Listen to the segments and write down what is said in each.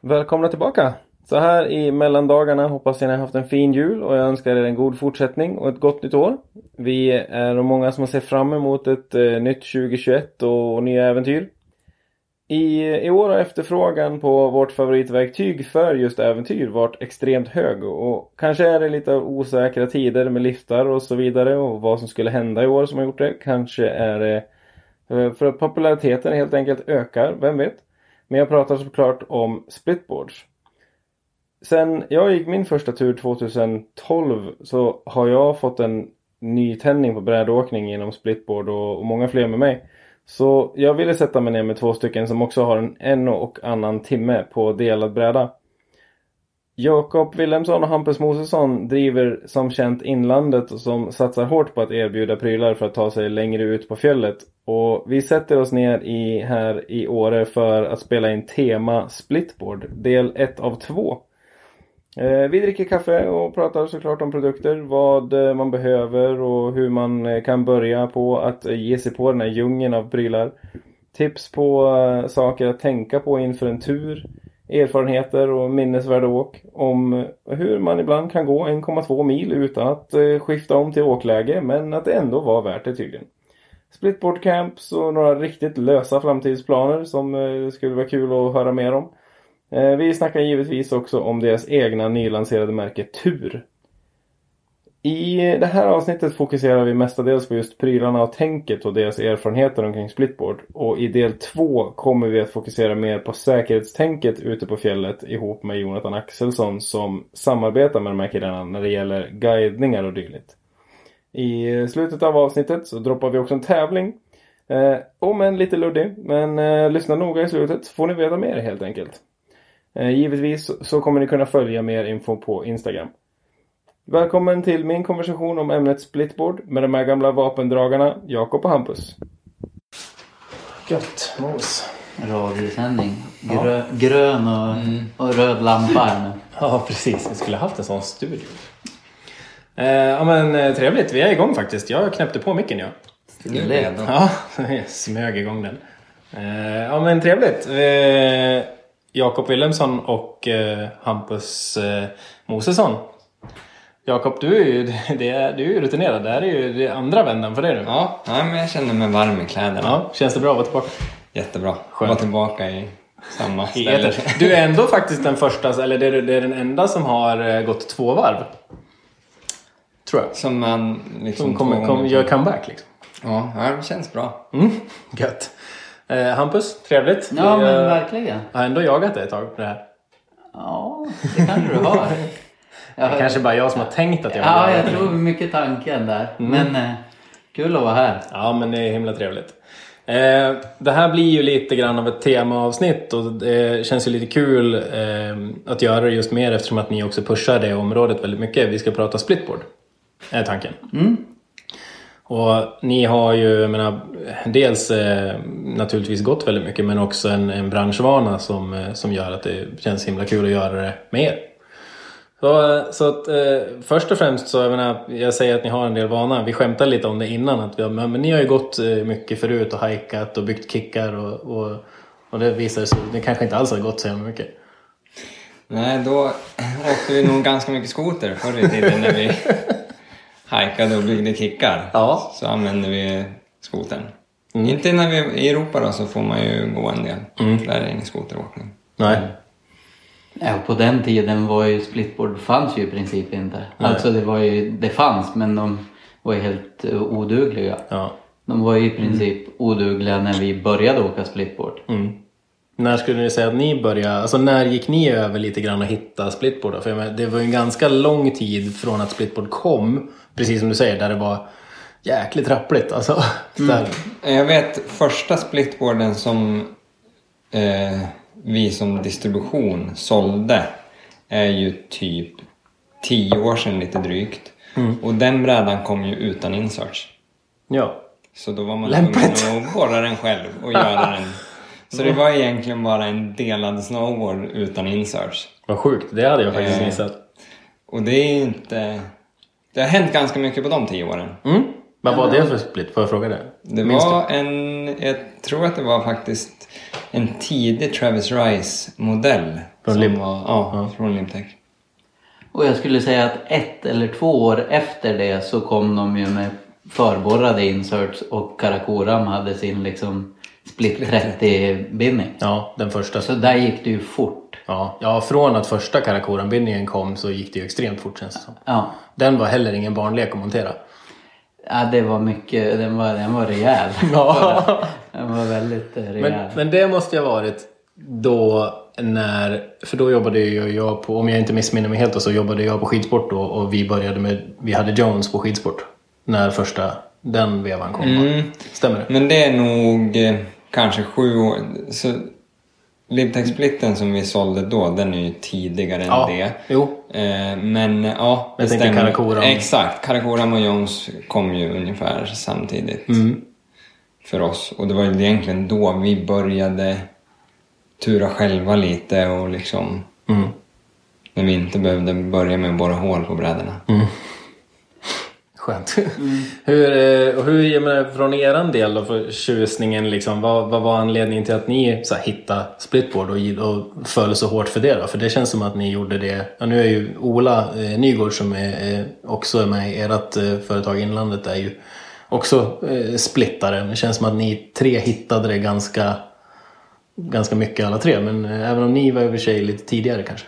Välkomna tillbaka! Så här i mellandagarna hoppas jag ni har haft en fin jul och jag önskar er en god fortsättning och ett gott nytt år. Vi är många som ser fram emot ett eh, nytt 2021 och, nya äventyr. I, I år har efterfrågan på vårt favoritverktyg för just äventyr varit extremt hög och kanske är det lite osäkra tider med liftar och så vidare och vad som skulle hända i år som har gjort det. Kanske är det eh, för att populariteten helt enkelt ökar, vem vet? Men jag pratar såklart om splitboards. Sen jag gick min första tur 2012 så har jag fått en nytändning på brädåkning genom splitboard och, och många fler med mig. Så jag ville sätta mig ner med två stycken som också har en en och annan timme på delad bräda. Jakob Willemsson och Hampus Mosesson driver som känt Inlandet och som satsar hårt på att erbjuda prylar för att ta sig längre ut på fjället. Och vi sätter oss ner i, här i Åre för att spela in tema Splitboard, del 1 av 2. Eh, vi dricker kaffe och pratar såklart om produkter, vad eh, man behöver och hur man eh, kan börja på att eh, ge sig på den här djungeln av prylar. Tips på saker att tänka på inför en tur. Erfarenheter och minnesvärda åk. Om hur man ibland kan gå 1,2 mil utan att skifta om till åkläge men att det ändå var värt det tydligen. Splitboard camps och några riktigt lösa framtidsplaner som eh, skulle vara kul att höra mer om. Eh, vi snackar givetvis också om deras egna nylanserade märke Tur. I det här avsnittet fokuserar vi mestadels på just prylarna och tänket och deras erfarenheter omkring splitboard. Och i del två kommer vi att fokusera mer på säkerhetstänket ute på fjället ihop med Jonathan Axelsson som samarbetar med de här killarna när det gäller guidningar och dylikt. I slutet av avsnittet så droppar vi också en tävling. Eh, om en lite luddig, men eh, lyssna noga i slutet så får ni veta mer helt enkelt. Eh, givetvis så kommer ni kunna följa mer info på Instagram. Välkommen till min konversation om ämnet splitboard med de här gamla vapendragarna Jakob och Hampus. Gött mos. Radiosändning. Grö, ja. Grön och, mm. och röd lampa här nu. Ja precis, vi skulle haft en sån studio. Eh, ja men eh, trevligt, vi är igång faktiskt. Jag knäppte på micken jag. Stille. Ja, jag smög igång den. Eh, ja men trevligt. Eh, Jakob Wilhelmsson och eh, Hampus eh, Mosesson. Jakob, du är ju det du är ju rutinerad. Det här är ju det andra vändan för dig nu. Ja, ja men jag känner mig varm i kläderna. Ja, känns det bra att vara tillbaka? Jättebra. Skönt. Vara tillbaka i samma ställe. Du är ändå faktiskt den första, eller det är, det är den enda som har gått två varv. Tror jag. Som man liksom... Som kommer, kom, gör comeback liksom. Ja, det känns bra. Mm, gött. Eh, Hampus, trevligt. Ja, men verkligen. Jag har ändå jagat dig ett tag på det här. Ja, det kanske du har. det är kanske bara jag som har tänkt att jag vill Ja, jag tror mycket tanken där. Mm. Men eh, kul att vara här. Ja, men det är himla trevligt. Eh, det här blir ju lite grann av ett temaavsnitt och det känns ju lite kul eh, att göra det just mer eftersom att ni också pushar det området väldigt mycket. Vi ska prata splitboard, är tanken. Mm. Och ni har ju, jag menar, dels eh, naturligtvis gått väldigt mycket men också en, en branschvana som, eh, som gör att det känns himla kul att göra det med er. Så, så att, eh, först och främst så, jag menar, jag säger att ni har en del vana. Vi skämtade lite om det innan, att vi har, men, ni har ju gått eh, mycket förut och hajkat och byggt kickar och, och, och det visar sig det kanske inte alls har gått så mycket. Nej, då åkte vi nog ganska mycket skoter förr i tiden när vi hajkade och byggde kickar ja. så använde vi skotern. Mm. Inte när vi i Europa då så får man ju gå en del. Mm. Där är det ingen skoteråkning. Nej. Ja, på den tiden var ju splitboard fanns ju i princip inte. Nej. Alltså det var ju, det fanns men de var ju helt uh, odugliga. Ja. De var ju i princip mm. odugliga när vi började åka splitboard. Mm. När skulle ni säga att ni började, alltså när gick ni över lite grann och hitta splitboard? Då? För menar, det var ju en ganska lång tid från att splitboard kom, precis som du säger, där det var jäkligt rappligt. Alltså, mm. Jag vet första splitboarden som eh, vi som distribution sålde är ju typ tio år sedan lite drygt. Mm. Och den brädan kom ju utan inserts. Ja. Så då var man tvungen att borra den själv och göra den så det var egentligen bara en delad snowboard utan inserts. Vad sjukt, det hade jag faktiskt eh, missat. Och det är inte... Det har hänt ganska mycket på de tio åren. Mm. Vad var det för split? Får jag fråga det? Det Minns var du? en... Jag tror att det var faktiskt en tidig Travis Rice-modell Från Lim- var, ja, från Limtech. Och jag skulle säga att ett eller två år efter det så kom de ju med förborrade inserts och Karakoram hade sin liksom split 30-bindning. Ja, den första. Så där gick det ju fort. Ja, ja från att första Karakoram-bindningen kom så gick det ju extremt fort känns det som. Ja, Den var heller ingen barnlek att montera. ja det var mycket, den var, den var rejäl. Ja. Den var väldigt eh, rejäl. Men, men det måste ju ha varit då när, för då jobbade ju jag på, om jag inte missminner mig helt så jobbade jag på skidsport då och vi började med, vi hade Jones på skidsport. När första, den vevan kom. Mm. Stämmer det? Men det är nog eh, kanske sju år. Så Libtech-splitten som vi sålde då, den är ju tidigare än Ja, det. jo. Eh, men ja, Jag det tänkte stämmer. Karakoram. Exakt, Karakoram och Jones kom ju ungefär samtidigt Mm. för oss. Och det var ju egentligen då vi började tura själva lite och liksom Mm. när vi inte behövde börja med att borra hål på brädorna. Skönt. hur, eh, och hur, jag menar, från eran del då för tjusningen, liksom, vad, vad var anledningen till att ni så här, hittade splitboard och, och föll så hårt för det då? För det känns som att ni gjorde det. Ja, nu är ju Ola eh, Nygård som är, eh, också är med i ert eh, företag Inlandet är ju också eh, splittare. Det känns som att ni tre hittade det ganska, ganska mycket alla tre. Men eh, även om ni var i och för sig lite tidigare kanske.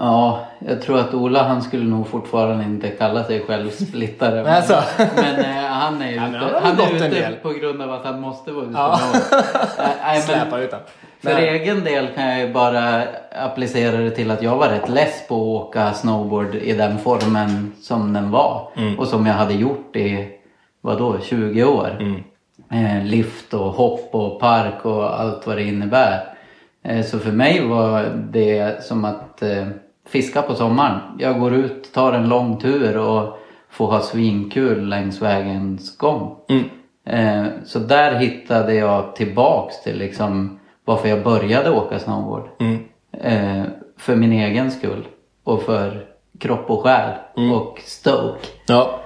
Ja, jag tror att Ola han skulle nog fortfarande inte kalla sig själv splittare. Men, Alltså. men eh, han är ju ute, han han är ute på grund av att han måste vara ute Ja. nej, men Släpa utan. För egen del kan jag ju bara applicera det till att jag var rätt less på att åka snowboard i den formen som den var. Mm. Och som jag hade gjort i, vadå, 20 år. Mm. Eh, lift och hopp och park och allt vad det innebär. Eh, så för mig var det som att eh, fiska på sommaren. Jag går ut, tar en lång tur och får ha svinkul längs vägens gång. Mm. Eh, så där hittade jag tillbaks till liksom varför jag började åka snowboard. Mm. Eh, för min egen skull. Och för kropp och själ. Mm. Och stoke. Ja.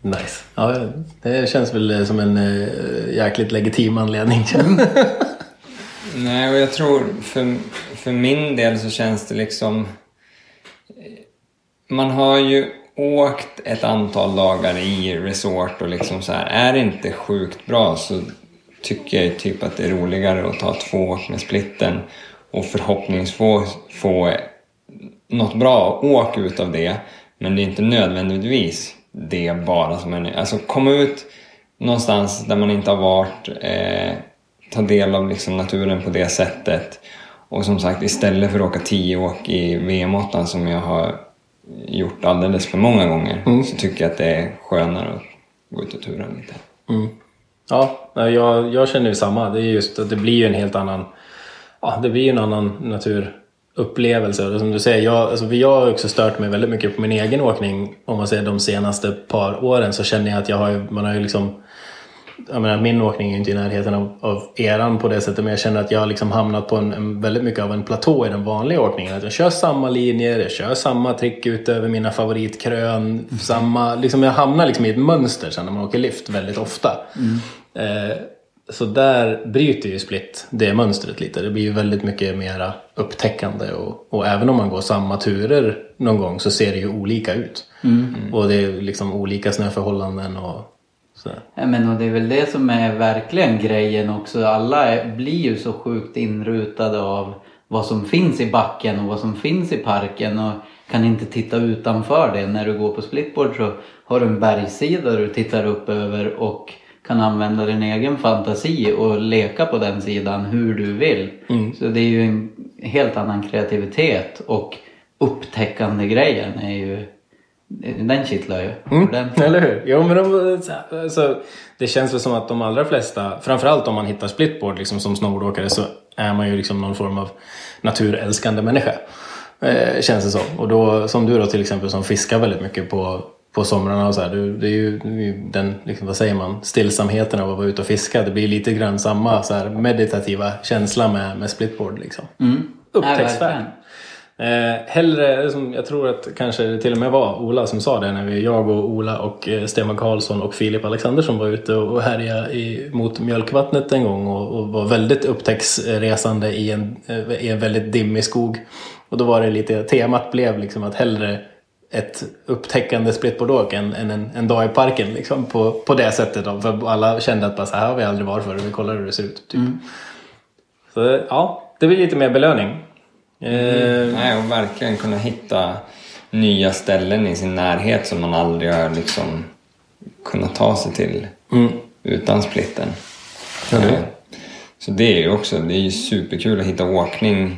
Nice. Ja, det känns väl som en eh, jäkligt legitim anledning. Nej, och jag tror för, för min del så känns det liksom... Man har ju åkt ett antal dagar i resort och liksom så här, är det inte sjukt bra så tycker jag typ att det är roligare att ta två åk med splitten och förhoppningsvis få något bra åk ut av det. Men det är inte nödvändigtvis det bara som är... Alltså komma ut någonstans där man inte har varit, eh, ta del av liksom naturen på det sättet. Och som sagt, istället för att åka tio åk i VM8 som jag har gjort alldeles för många gånger så tycker jag att det är skönare att gå ut och tura lite. Mm. Ja, jag, jag känner ju samma. Det är just att det blir ju en helt annan... Ja, det blir en annan naturupplevelse. Som du säger, jag, alltså, jag har också stört mig väldigt mycket på min egen åkning. Om man säger de senaste par åren så känner jag att jag har man har ju liksom... Jag menar, min åkning är inte i närheten av, av eran på det sättet men jag känner att jag har liksom hamnat på en, en, väldigt mycket av en platå i den vanliga åkningen. Att jag kör samma linjer, jag kör samma trick ut över mina favoritkrön. Samma, liksom jag hamnar liksom i ett mönster sen när man åker lift väldigt ofta. Eh, så där bryter ju split det mönstret lite. Det blir ju väldigt mycket mera upptäckande och, och även om man går samma turer någon gång så ser det ju olika ut. Och det är liksom olika snöförhållanden och. Ja, men och det är väl det som är verkligen grejen också. Alla är, blir ju så sjukt inrutade av vad som finns i backen och vad som finns i parken och kan inte titta utanför det. När du går på splitboard så har du en bergssida du tittar upp över och kan använda din egen fantasi och leka på den sidan hur du vill. Så det är ju en helt annan kreativitet och upptäckande grejen är ju den kittlar ju. ordentligt. Eller hur? Jo, men de, alltså, det känns väl som att de allra flesta, framförallt om man hittar splitboard liksom, som snowboardåkare så är man ju liksom någon form av naturälskande människa. Eh, känns det som. Och då, som du då till exempel som fiskar väldigt mycket på, på somrarna och så här, du, det är ju den, liksom, vad säger man, stillsamheten av att vara ute och fiska. Det blir lite grann samma så här, meditativa känsla med, med splitboard liksom. Mm. Upptäcktsfärd. Eh, hellre, som jag tror att kanske det till och med var Ola som sa det när vi, jag och Ola och eh, Stefan Karlsson och Filip Alexandersson var ute och härjade i, mot mjölkvattnet en gång och, och var väldigt upptäcktsresande i en, eh, i en väldigt dimmig skog. Och då var det lite, temat blev liksom att hellre ett upptäckande splitboardåk än, än en, en dag i parken liksom, på, på det sättet. Då. För alla kände att bara, så här har vi aldrig varit förr, vi kollar hur det ser ut. Typ. Så ja, det blir lite mer belöning. Eh, Nej, och verkligen kunna hitta nya ställen i sin närhet som man aldrig har liksom kunnat ta sig till utan splitten. Eh, Så det är ju också, det är ju superkul att hitta åkning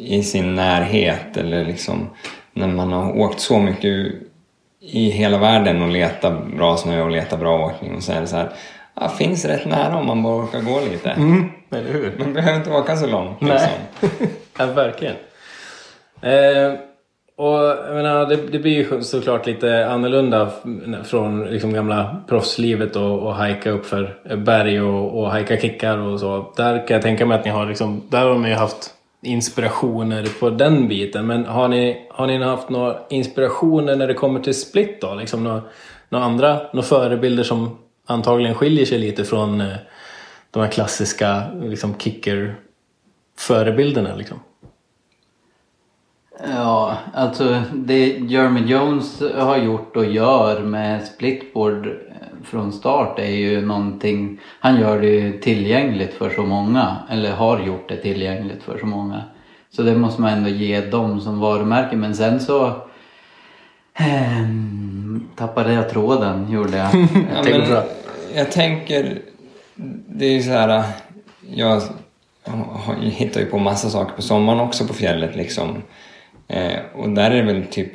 i sin närhet eller liksom när man har åkt så mycket i hela världen och letat bra snö och letat bra åkning och så är det så här, ja, finns rätt nära om man bara orkar gå lite. mm, eller hur? Man behöver inte åka så långt. Nej. Liksom. ja, verkligen. Eh, och jag menar, det, det blir ju såklart lite annorlunda från liksom gamla proffslivet och, och hajka upp för berg och, och hajka kickar och så. Där kan jag tänka mig att ni har liksom, där har ni ju haft inspirationer på den biten. Men har ni, har ni haft några inspirationer när det kommer till split då? Liksom några, några andra, några förebilder som antagligen skiljer sig lite från eh, de här klassiska liksom kicker förebilderna liksom? Ja, alltså det Jeremy Jones har gjort och gör med splitboard eh, från start är ju någonting, han gör det ju tillgängligt för så många, eller har gjort det tillgängligt för så många. Så det måste man ändå ge dem som varumärke, men sen så ehm, tappade jag tråden, gjorde jag. Ja, Det går men jag tänker, det är ju så här, jag hittar ju på massa saker på sommaren också på fjället liksom. Eh, och där är det väl typ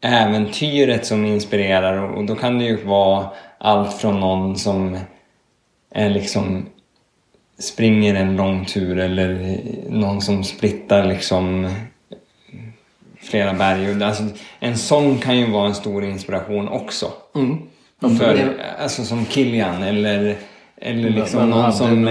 äventyret som inspirerar och, och då kan det ju vara allt från någon som är liksom springer en lång tur eller någon som splittar liksom flera berg. Alltså, en sån kan ju vara en stor inspiration också. För, alltså som Kilian eller, eller liksom någon som,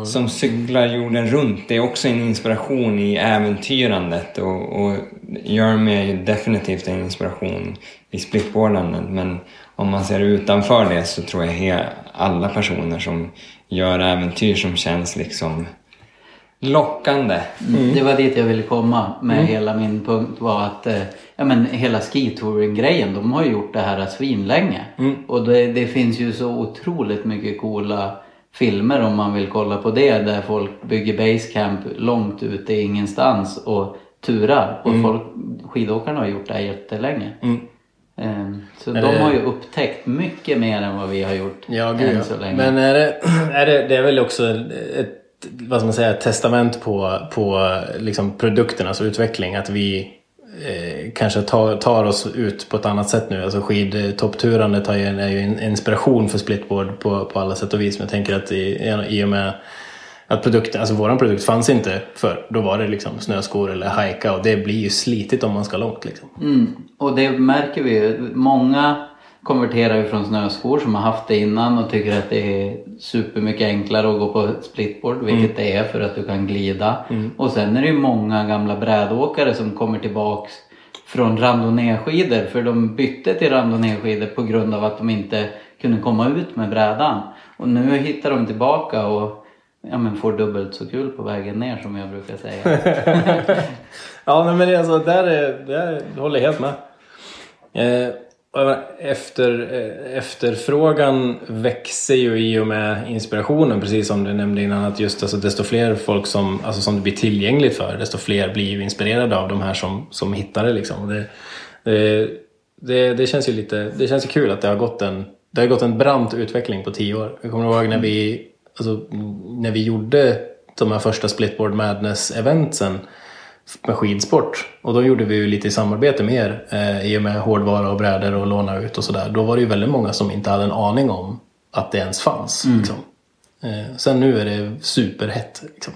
och- som cyklar jorden runt. Det är också en inspiration i äventyrandet och, och Jeremy är ju definitivt en inspiration i splitboardandet. Men om man ser utanför det så tror jag alla personer som gör äventyr som känns liksom lockande. Det var dit jag ville komma med hela min punkt var att eh, ja, men hela skitouring-grejen, de har ju gjort det här svinlänge. Och det, det finns ju så otroligt mycket coola filmer om man vill kolla på det där folk bygger basecamp långt ute i ingenstans och turar. Och folk, skidåkarna har gjort det här jättelänge. Eh, Så de har ju upptäckt mycket mer än vad vi har gjort Ja, gud än så länge. Men är det, är det, det är väl också ett, vad ska man säga, ett testament på, på liksom produkternas utveckling. Att vi eh, kanske tar, tar oss ut på ett annat sätt nu. Alltså skidtoppturandet ju, är ju en inspiration för splitboard på, på alla sätt och vis. Men jag tänker att i, i och med att produkten, alltså våran produkt fanns inte för Då var det liksom snöskor eller hajka och det blir ju slitigt om man ska långt liksom. Mm. Och det märker vi ju. Många konverterar ju från snöskor som har haft det innan och tycker att det är supermycket enklare att gå på splitboard, vilket det är för att du kan glida. Och sen är det ju många gamla brädåkare som kommer tillbaks från randonnéskidor för de bytte till randonnéskidor på grund av att de inte kunde komma ut med brädan. Och nu hittar de tillbaka och ja, men får dubbelt så kul på vägen ner som jag brukar säga. Ja, men det, är alltså, där, är, där håller jag helt med. Eh, efter, eh, efterfrågan växer ju i och med inspirationen, precis som du nämnde innan. Att just alltså, desto fler folk som, alltså, som det blir tillgängligt för, desto fler blir ju inspirerade av de här som, som hittar det. Liksom. Det, det, det, det känns ju lite det känns ju kul att det har gått en, det har gått en brant utveckling på tio år. Jag kommer ihåg när vi, alltså, när vi gjorde de här första Splitboard Madness-eventsen med skidsport. Och då gjorde vi ju lite i samarbete med er eh, i och med hårdvara och brädor och låna ut och sådär. Då var det ju väldigt många som inte hade en aning om att det ens fanns. Liksom. Eh, sen nu är det superhett. Liksom.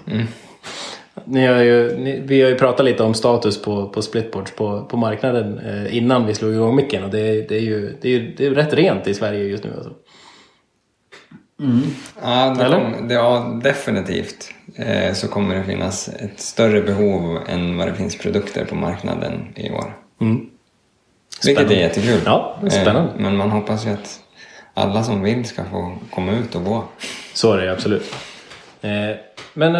Ni har ju, ni, vi har ju pratat lite om status på, på splitboards på, på marknaden eh, innan vi slog igång micken. Och det, det, är ju, det, är det är rätt rent i Sverige just nu. Alltså. Ja, det kom, det, ja definitivt. Eh, så kommer det finnas ett större behov än vad det finns produkter på marknaden i år. Vilket är Spännande. jättekul. Ja, det är spännande. Eh, men man hoppas ju att alla som vill ska få komma ut och gå. Så är det absolut. Eh, Men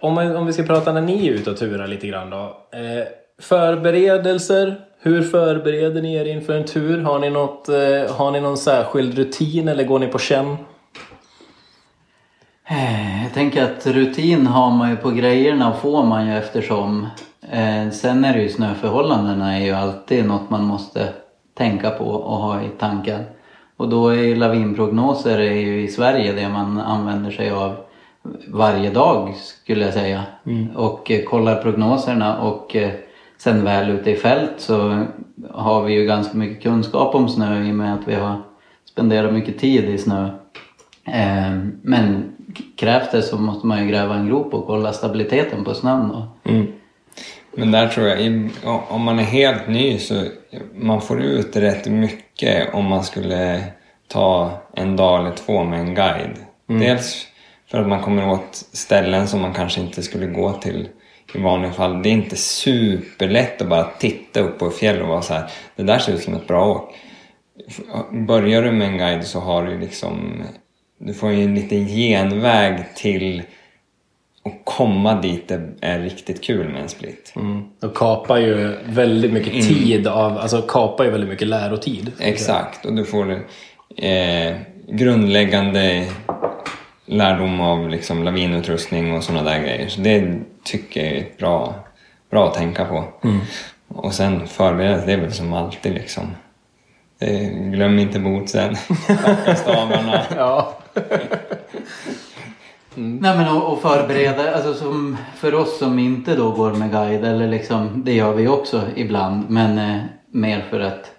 om, vi ska prata när ni är ute och turar lite grann då. Förberedelser. Hur förbereder ni er inför en tur? Har ni, något, har ni någon särskild rutin eller går ni på känn? Eh, Jag tänker att rutin har man ju på grejerna och får man ju eftersom. Eh, sen är det ju snöförhållandena är ju alltid något man måste tänka på och ha i tanken. Och då är ju lavinprognoser är ju i Sverige det man använder sig av varje dag skulle jag säga. Och eh, kollar prognoserna och eh, sen väl ute i fält så har vi ju ganska mycket kunskap om snö i och med att vi har spenderat mycket tid i snö. Eh, men krävs det så måste man ju gräva en grop och kolla stabiliteten på snön. Då. Men där tror jag, om man är helt ny så man får ut rätt mycket om man skulle ta en dag eller två med en guide. Dels för att man kommer åt ställen som man kanske inte skulle gå till i vanliga fall. Det är inte superlätt att bara titta upp på ett fjäll och vara så här, det där ser ut som ett bra åk. Börjar du med en guide så har du liksom, du får ju en liten genväg till att komma dit det är riktigt kul med en split. Mm. Och kapar ju väldigt mycket tid av, alltså kapar ju väldigt mycket lärotid. Exakt, och du får eh, grundläggande lärdom av liksom lavinutrustning och sådana där grejer. Så det tycker jag är bra, bra att tänka på. Och sen förberedas, det är väl som alltid liksom. Eh, glöm inte packa stavarna. Ja. Nej men och, och förbereda, alltså som för oss som inte då går med guide eller liksom, det gör vi också ibland men eh, mer för att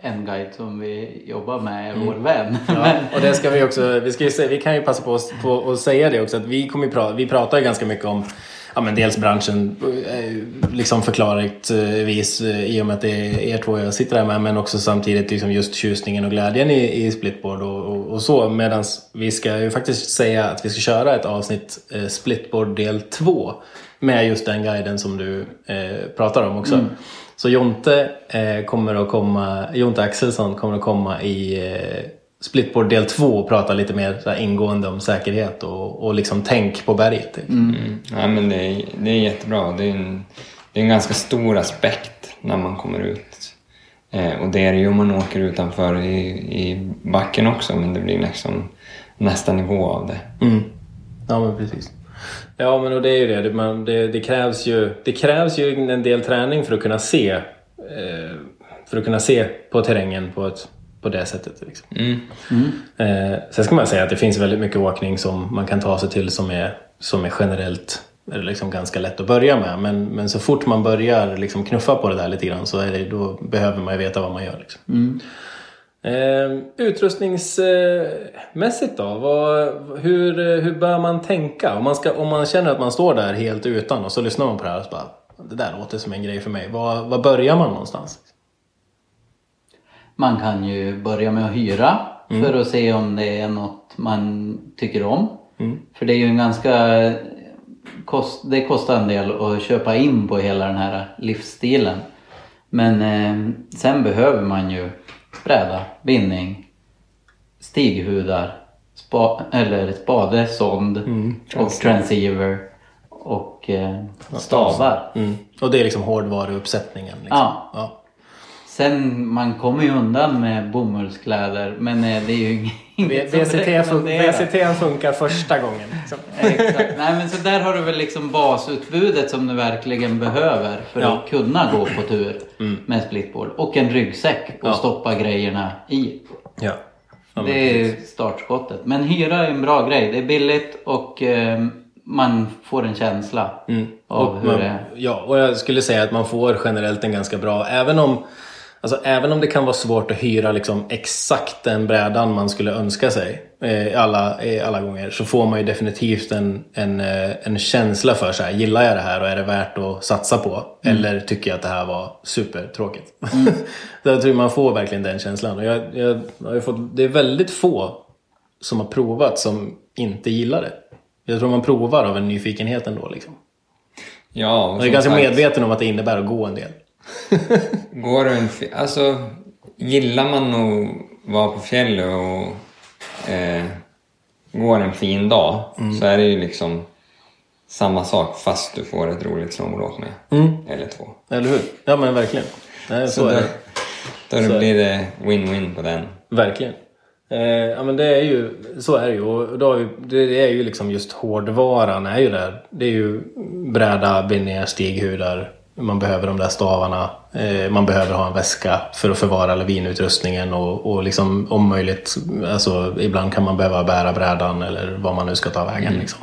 en guide som vi jobbar med är vår vän. Ja, och det ska vi också, vi, ska ju, se- vi kan ju passa på, att säga det också att vi kommer prata, vi pratar ju ganska mycket om Ja men dels branschen, eh, liksom förklarligt i och med att det är er två jag sitter här med men också samtidigt liksom just tjusningen och glädjen i, i splitboard och, och, och så. Medan vi ska ju faktiskt säga att vi ska köra ett avsnitt eh, splitboard del 2 med just den guiden som du eh, pratar om också. Så Jonte eh, kommer att komma, Jonte Axelsson kommer att komma i eh, Splitboard del 2 och prata lite mer så här, ingående om säkerhet och, och liksom tänk på berget. Mm. Ja, men det, är, det är jättebra. Det är, en, det är en ganska stor aspekt när man kommer ut. Eh, och det är det ju om man åker utanför i, i backen också, men det blir liksom nästa nivå av det. Mm. Ja men precis. Ja men och det är ju det. Det, man, det, det, krävs ju, det krävs ju en del träning för att kunna se eh, för att kunna se på terrängen på, ett, på det sättet. Liksom. Mm. Eh, sen ska man säga att det finns väldigt mycket åkning som man kan ta sig till som är, som är generellt är liksom ganska lätt att börja med. Men, men så fort man börjar liksom knuffa på det där lite grann så är det, då behöver man ju veta vad man gör. Liksom. Eh, utrustningsmässigt då? Vad, hur, hur bör man tänka? Om man, ska, om man känner att man står där helt utan och så lyssnar man på det här och så bara Det där låter som en grej för mig. Var, var börjar man någonstans? Man kan ju börja med att hyra för att se om det är något man tycker om. För det är ju en ganska... Kost, det kostar en del att köpa in på hela den här livsstilen. Men eh, sen behöver man ju bräda, bindning, stighudar, spa, eller spade, sond och transceiver och eh, stavar. Mm. Och det är liksom hårdvaruuppsättningen. Liksom. Ja. ja. Sen, man kommer ju undan med bomullskläder men eh, det är ju inget VCT, fun-. VCT funkar första gången. Liksom. Exakt. Nej men så där har du väl liksom basutbudet som du verkligen behöver för Ja. att kunna gå på tur med splitboard. Och en ryggsäck att Ja. stoppa grejerna i. Ja. Ja, det är startskottet. Men hyra är en bra grej. Det är billigt och eh, man får en känsla av Mm. Och hur man, det är. Ja, och jag skulle säga att man får generellt en ganska bra, även om Alltså även om det kan vara svårt att hyra liksom exakt den brädan man skulle önska sig eh, alla, eh, alla gånger så får man ju definitivt en, en, eh, en känsla för så här, gillar jag det här och är det värt att satsa på? Eller tycker jag att det här var supertråkigt? så jag tror man får verkligen den känslan. Och jag, jag, har ju fått, det är väldigt få som har provat som inte gillar det. Jag tror man provar av en nyfikenhet ändå. Liksom. Ja, Jag är ganska sagt, medveten om att det innebär att gå en del. Går du en, alltså, gillar man att vara på fjället och eh, går en fin dag så är det ju liksom samma sak fast du får ett roligt snowboardåk med. Mm. Eller två. Eller hur? Ja men verkligen. Nej, så, Så, är då, då Så blir det win-win på den. Verkligen. Eh, ja men det är ju, så är det ju. Och då vi, det är ju liksom just hårdvaran är ju där. Det är ju bräda, bindningar, stighudar. Man behöver de där stavarna. Eh, man behöver ha en väska för att förvara lavinutrustningen och, och liksom om möjligt, alltså ibland kan man behöva bära brädan eller vad man nu ska ta vägen liksom.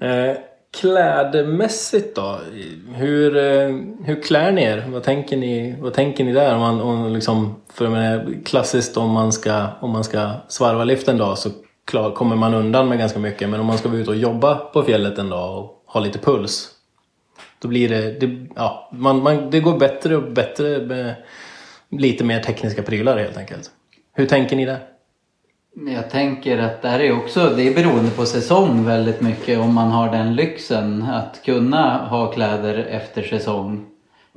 Eh, klädmässigt då? Hur, eh, hur klär ni er? Vad tänker ni, vad tänker ni där? Om man, om liksom, för menar, klassiskt om man, ska, om man ska svarva lift en dag så klar, kommer man undan med ganska mycket. Men om man ska vara ute och jobba på fjället en dag och ha lite puls. Då blir det, det, ja, man, man, det går bättre och bättre med lite mer tekniska prylar helt enkelt. Hur tänker ni där? Jag tänker att det här är också, det är beroende på säsong väldigt mycket om man har den lyxen att kunna ha kläder efter säsong.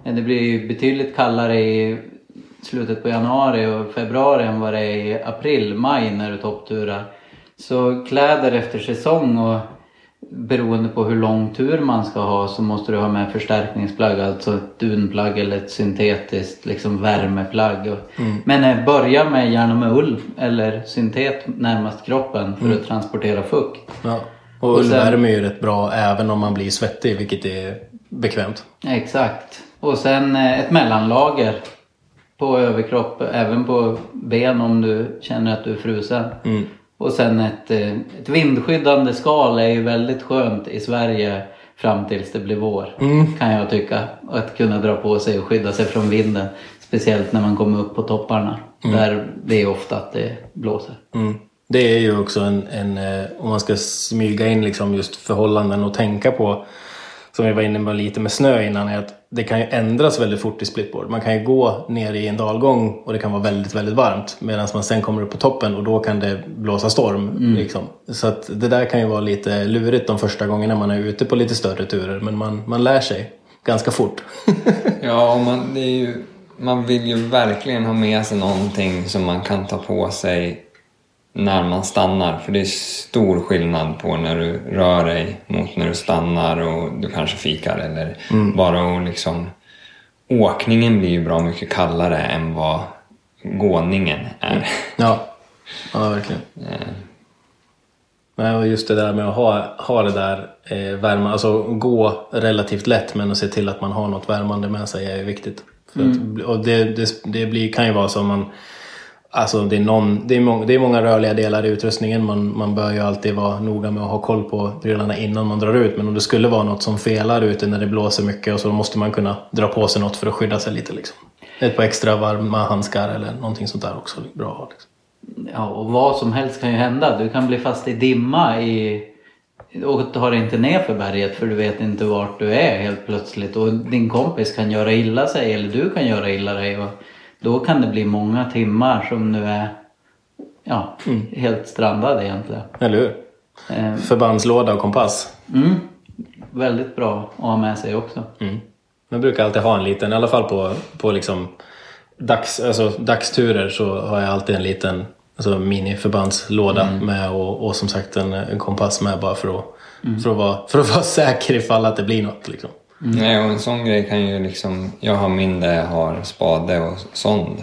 Det blir ju betydligt kallare i slutet på januari och februari än vad det är i april, maj när du toppturar. Så kläder efter säsong och beroende på hur lång tur man ska ha så måste du ha med förstärkningsplagg, alltså ett dunplagg eller ett syntetiskt liksom värmeplagg. Och, Men eh, börja med gärna med ull eller syntet närmast kroppen för att transportera fukt. Ja. Och, Och ull sen- värmer ju rätt bra även om man blir svettig, vilket är bekvämt. Exakt. Och sen eh, ett mellanlager på överkropp, även på ben om du känner att du är frusen. Och sen ett, eh, ett vindskyddande skal är ju väldigt skönt i Sverige fram tills det blir vår. Kan jag tycka. Att kunna dra på sig och skydda sig från vinden. Speciellt när man kommer upp på topparna. Där det är ofta att det blåser. Mm. Det är ju också en, en eh, om man ska smyga in liksom just förhållanden och tänka på som vi var inne på lite med snö innan är att det kan ju ändras väldigt fort i splitboard. Man kan ju gå ner i en dalgång och det kan vara väldigt, väldigt varmt medan man sen kommer upp på toppen och då kan det blåsa storm. Liksom. Så att det där kan ju vara lite lurigt de första gångerna man är ute på lite större turer men man, man lär sig ganska fort. Ja, och man, ju, man vill ju verkligen ha med sig någonting som man kan ta på sig när man stannar. För det är stor skillnad på när du rör dig mot när du stannar och du kanske fikar eller bara och liksom... Åkningen blir ju bra mycket kallare än vad gåningen är. Ja, ja verkligen. Nej, och just det där med att ha, ha det där eh, värma, alltså gå relativt lätt men att se till att man har något värmande med sig är ju viktigt. För att, och det, det, det blir, kan ju vara så man Alltså det är, någon, det, är många, det är många rörliga delar i utrustningen. Man, man bör ju alltid vara noga med att ha koll på prylarna innan man drar ut. Men om det skulle vara något som felar ute när det blåser mycket och så måste man kunna dra på sig något för att skydda sig lite. Liksom. Ett par extra varma handskar eller någonting sånt där också. Bra att ha, liksom. Ja, och vad som helst kan ju hända. Du kan bli fast i dimma i... och tar dig inte ner för berget för du vet inte vart du är helt plötsligt. Och din kompis kan göra illa sig eller du kan göra illa dig. Och då kan det bli många timmar som nu är ja, helt strandad egentligen. Eller hur? Eh, Förbandslåda och kompass. Mm, väldigt bra att ha med sig också. Mm. Jag brukar alltid ha en liten, i alla fall på, på liksom dags, alltså dagsturer så har jag alltid en liten alltså miniförbandslåda med och, och som sagt en, en kompass med bara för att, för, att vara, för att vara säker ifall att det blir något. Liksom. Nej, och en sån grej kan ju liksom... Jag har min där jag har spade och sond.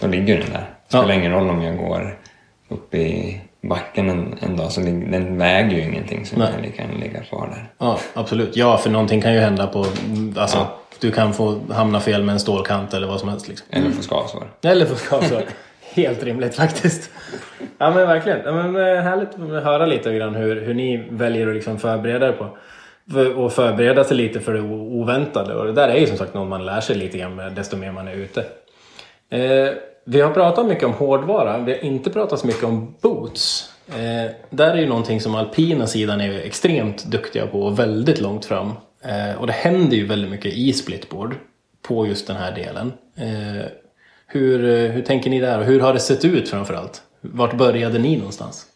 Då ligger den där. Det spelar Ja. ingen roll om jag går upp i backen en, en dag så den väger ju ingenting så den Nej. kan lika gärna ligga kvar där. Ja, absolut. Ja, för någonting kan ju hända på... Alltså, Du kan få hamna fel med en stålkant eller vad som helst. Liksom. Eller få skavsår. Eller för skavsår. Helt rimligt faktiskt. Ja men verkligen. Ja, men, eh, härligt att höra lite grann hur, hur ni väljer att liksom förbereda er på. Och förbereda sig lite för det oväntade. Och det där är ju som sagt något man lär sig lite grann med desto mer man är ute. Eh, vi har pratat mycket om hårdvara. Vi har inte pratat så mycket om boots. Eh, där är ju någonting som alpina sidan är extremt duktiga på och väldigt långt fram. Eh, och det händer ju väldigt mycket i splitboard på just den här delen. Eh, hur, eh, hur tänker ni där och hur har det sett ut framförallt? Vart började ni någonstans?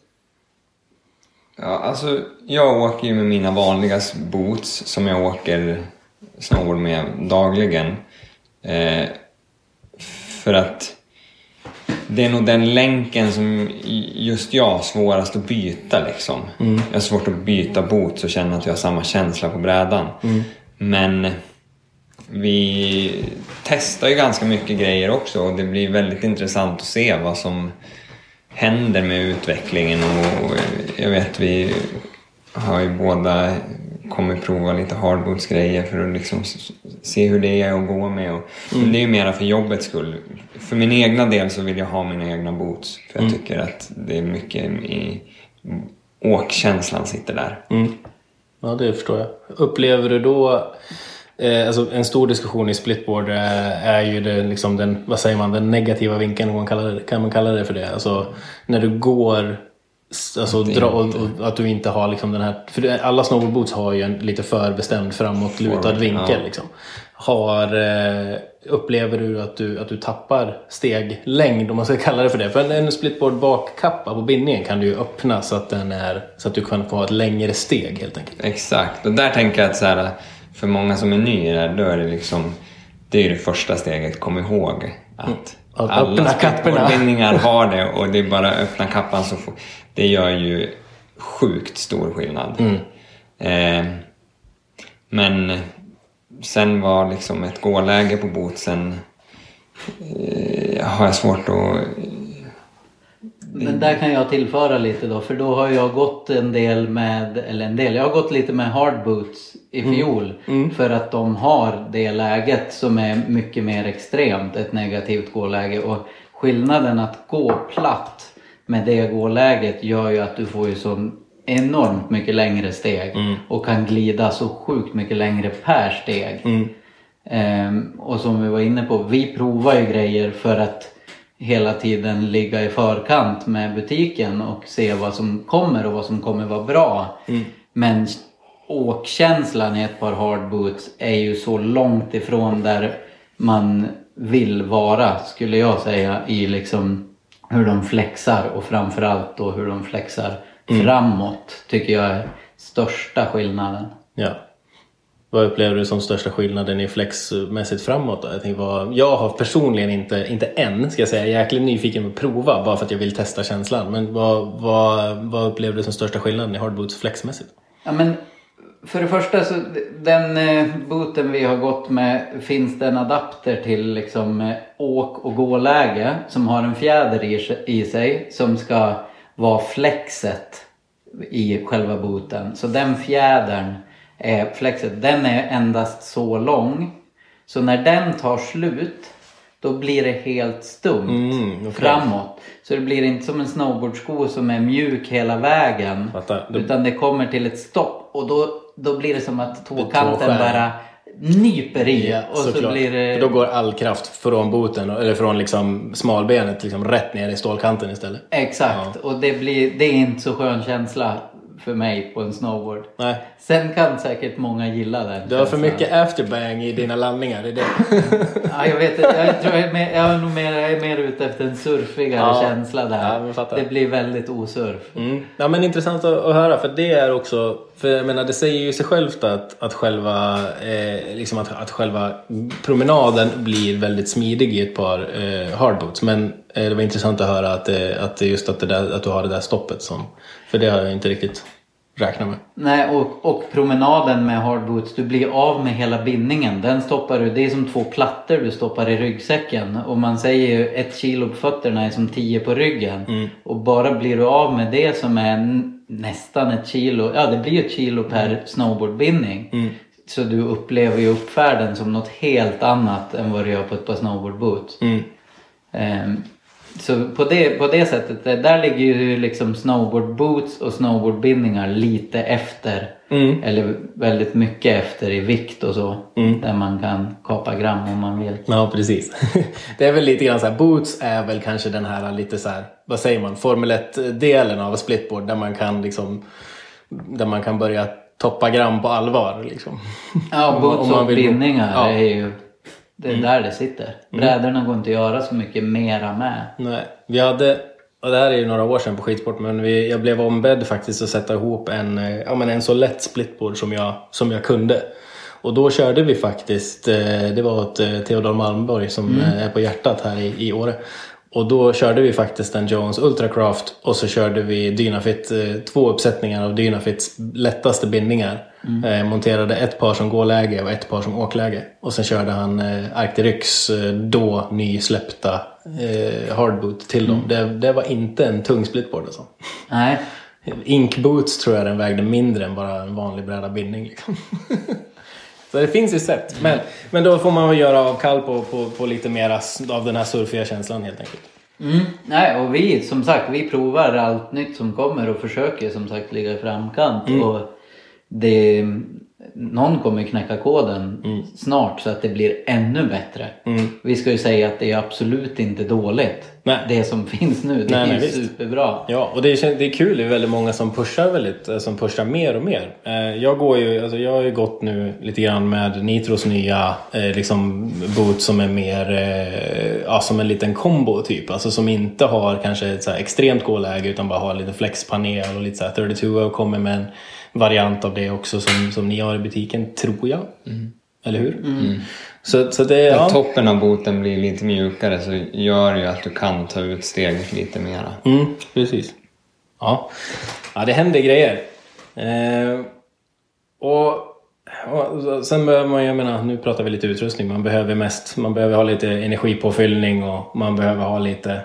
Ja, alltså jag åker ju med mina vanliga boots som jag åker snowboard med dagligen. Eh, för att det är nog den länken som just jag har svårast att byta liksom. Jag har svårt att byta boots och känna att jag har samma känsla på brädan. Men vi testar ju ganska mycket grejer också och det blir väldigt intressant att se vad som händer med utvecklingen och jag vet vi har ju båda kommit prova lite hardboots-grejer för att liksom se hur det är att gå med. Och, men Det är ju mera för jobbets skull. För min egna del så vill jag ha mina egna boots för jag tycker att det är mycket i åkkänslan sitter där. Ja, det förstår jag. Upplever du då... Eh, alltså en stor diskussion i splitboard eh, är ju det, liksom den, vad säger man, den negativa vinkeln, kan man kalla det, kan man kalla det för det? Alltså när du går, alltså dra, och, och, att du inte har liksom den här, för alla snowboardboots har ju en lite förbestämd framåtlutad Forward, vinkel. ja. Liksom. Har, eh, upplever du att, du att du tappar steglängd, om man ska kalla det för det? För en, en splitboard bakkappa på bindningen kan du ju öppna så att, den är, så att du kan få ha ett längre steg helt enkelt. Exakt, och där tänker jag att så här, för många som är ny här, då är det liksom det är det första steget, kom ihåg att Att alla skateboardbindningar har det och det är bara att öppna kappan så får, det gör ju sjukt stor skillnad. Mm. Eh, men sen var liksom ett gåläge på bootsen eh, har jag svårt att Men där kan jag tillföra lite då, för då har jag gått en del med, eller en del, jag har gått lite med hardboots i fiol. För att de har det läget som är mycket mer extremt, ett negativt gåläge. Och skillnaden att gå platt med det gåläget gör ju att du får ju så enormt mycket längre steg. Och kan glida så sjukt mycket längre per steg. Ehm, och som vi var inne på, vi provar ju grejer för att hela tiden ligga i förkant med butiken och se vad som kommer och vad som kommer vara bra. Men åkkänslan i ett par hardboots är ju så långt ifrån där man vill vara, skulle jag säga, i liksom hur de flexar och framförallt då hur de flexar framåt, tycker jag är största skillnaden. Ja. Vad upplever du som största skillnaden i flexmässigt framåt då? Jag, tänker, vad, jag har personligen inte, inte än, ska jag säga, jag är jäkligt nyfiken på att prova bara för att jag vill testa känslan. Men vad, vad, vad upplever du som största skillnaden i hardboots flexmässigt? Ja, men för det första så den eh, booten vi har gått med finns det en adapter till liksom eh, åk och gåläge som har en fjäder i, sig- som ska vara flexet i själva booten. Så den fjädern är flexet. Den är endast så lång så när den tar slut då blir det helt stumt Mm, okej. framåt. Så det blir inte som en snowboardsko som är mjuk hela vägen. Fattar. Utan det kommer till ett stopp och då, då blir det som att tåkanten skär. bara nyper i. Ja, och så blir det... För då går all kraft från boten, eller från liksom smalbenet liksom rätt ner i stålkanten istället. Exakt, och det, blir, det är inte så skön känsla för mig på en snowboard. Nej. Sen kan säkert många gilla den Du har för mycket afterbang i dina landningar, det är det. Ja, jag vet. Jag, tror jag, är mer, jag, är nog mer, jag är mer ute efter en surfigare Ja. känsla där. Ja, det blir väldigt osurf. Mm. Ja men intressant att, att höra för det är också, för jag menar det säger ju sig självt att, att själva, eh, liksom att, att själva promenaden blir väldigt smidig i ett par eh, hardboots. Men eh, det var intressant att höra att, det, att just att, det där, att du har det där stoppet som, för det har jag inte riktigt räknat med. Nej, och, och promenaden med hardboots, du blir av med hela bindningen. Den stoppar du, det är som två plattor du stoppar i ryggsäcken. Och man säger ju ett kilo på fötterna är som tio på ryggen. Och bara blir du av med det som är nästan ett kilo, ja det blir ju ett kilo per snowboardbindning. Så du upplever ju uppfärden som något helt annat än vad du gör på ett par snowboardboots. Ehm, så på det, på det sättet, där ligger ju liksom snowboardboots och snowboardbindningar lite efter. Eller väldigt mycket efter i vikt och så. Där man kan kapa gram om man vill. Ja, precis. Det är väl lite grann så här, boots är väl kanske den här lite så här, vad säger man, Formel 1-delen av splitboard där man kan liksom, där man kan börja toppa gram på allvar liksom. Ja, boots och bindningar Ja. är ju... Det är där det sitter. Brädorna går inte att göra så mycket mera med. Nej, vi hade, och det här är ju några år sedan på skidsport, men vi, jag blev ombedd faktiskt att sätta ihop en, ja, men en så lätt splitboard som jag, som jag kunde. Och då körde vi faktiskt, eh, det var åt eh, Theodor Malmborg som eh, är på hjärtat här i, i Åre. Och då körde vi faktiskt en Jones Ultracraft och så körde vi Dynafit, eh, två uppsättningar av Dynafits lättaste bindningar. Eh, monterade ett par som gåläge och ett par som åkläge. Och sen körde han eh, Arcteryx eh, då nysläppta eh, hardboot till dem. Det, det var inte en tung splitboard alltså. Nej, Ink Boots tror jag den vägde mindre än bara en vanlig bräda bindning. Liksom. Så det finns ju sätt. Men, men då får man väl göra avkall på, på, på lite mera s- av den här surfiga känslan helt enkelt. Mm, nej, och vi som sagt, vi provar allt nytt som kommer och försöker som sagt ligga i framkant. Och det, någon kommer knäcka koden snart så att det blir ännu bättre. Vi ska ju säga att det är absolut inte dåligt. Nej. Det som finns nu, det Nej, är ju superbra. Ja, och det är, det är kul. Det är väldigt många som pushar väldigt, eh, som pushar mer och mer. Eh, Jag går ju, alltså jag har ju gått nu lite grann med Nitros nya eh, liksom boot som är mer, ja som en liten kombo typ. Alltså som inte har kanske ett så extremt gåläge utan bara har lite flexpanel och lite så här 32 och kommer med en variant av det också som, som ni har i butiken, tror jag. Eller hur? Så, så det, ja. toppen av boten blir lite mjukare så gör ju att du kan ta ut steget lite mera. Mm, precis. Ja. ja, det händer grejer. Eh, och, och sen behöver man ju, jag menar, nu pratar vi lite utrustning. Man behöver mest, man behöver ha lite energipåfyllning och man behöver ha lite,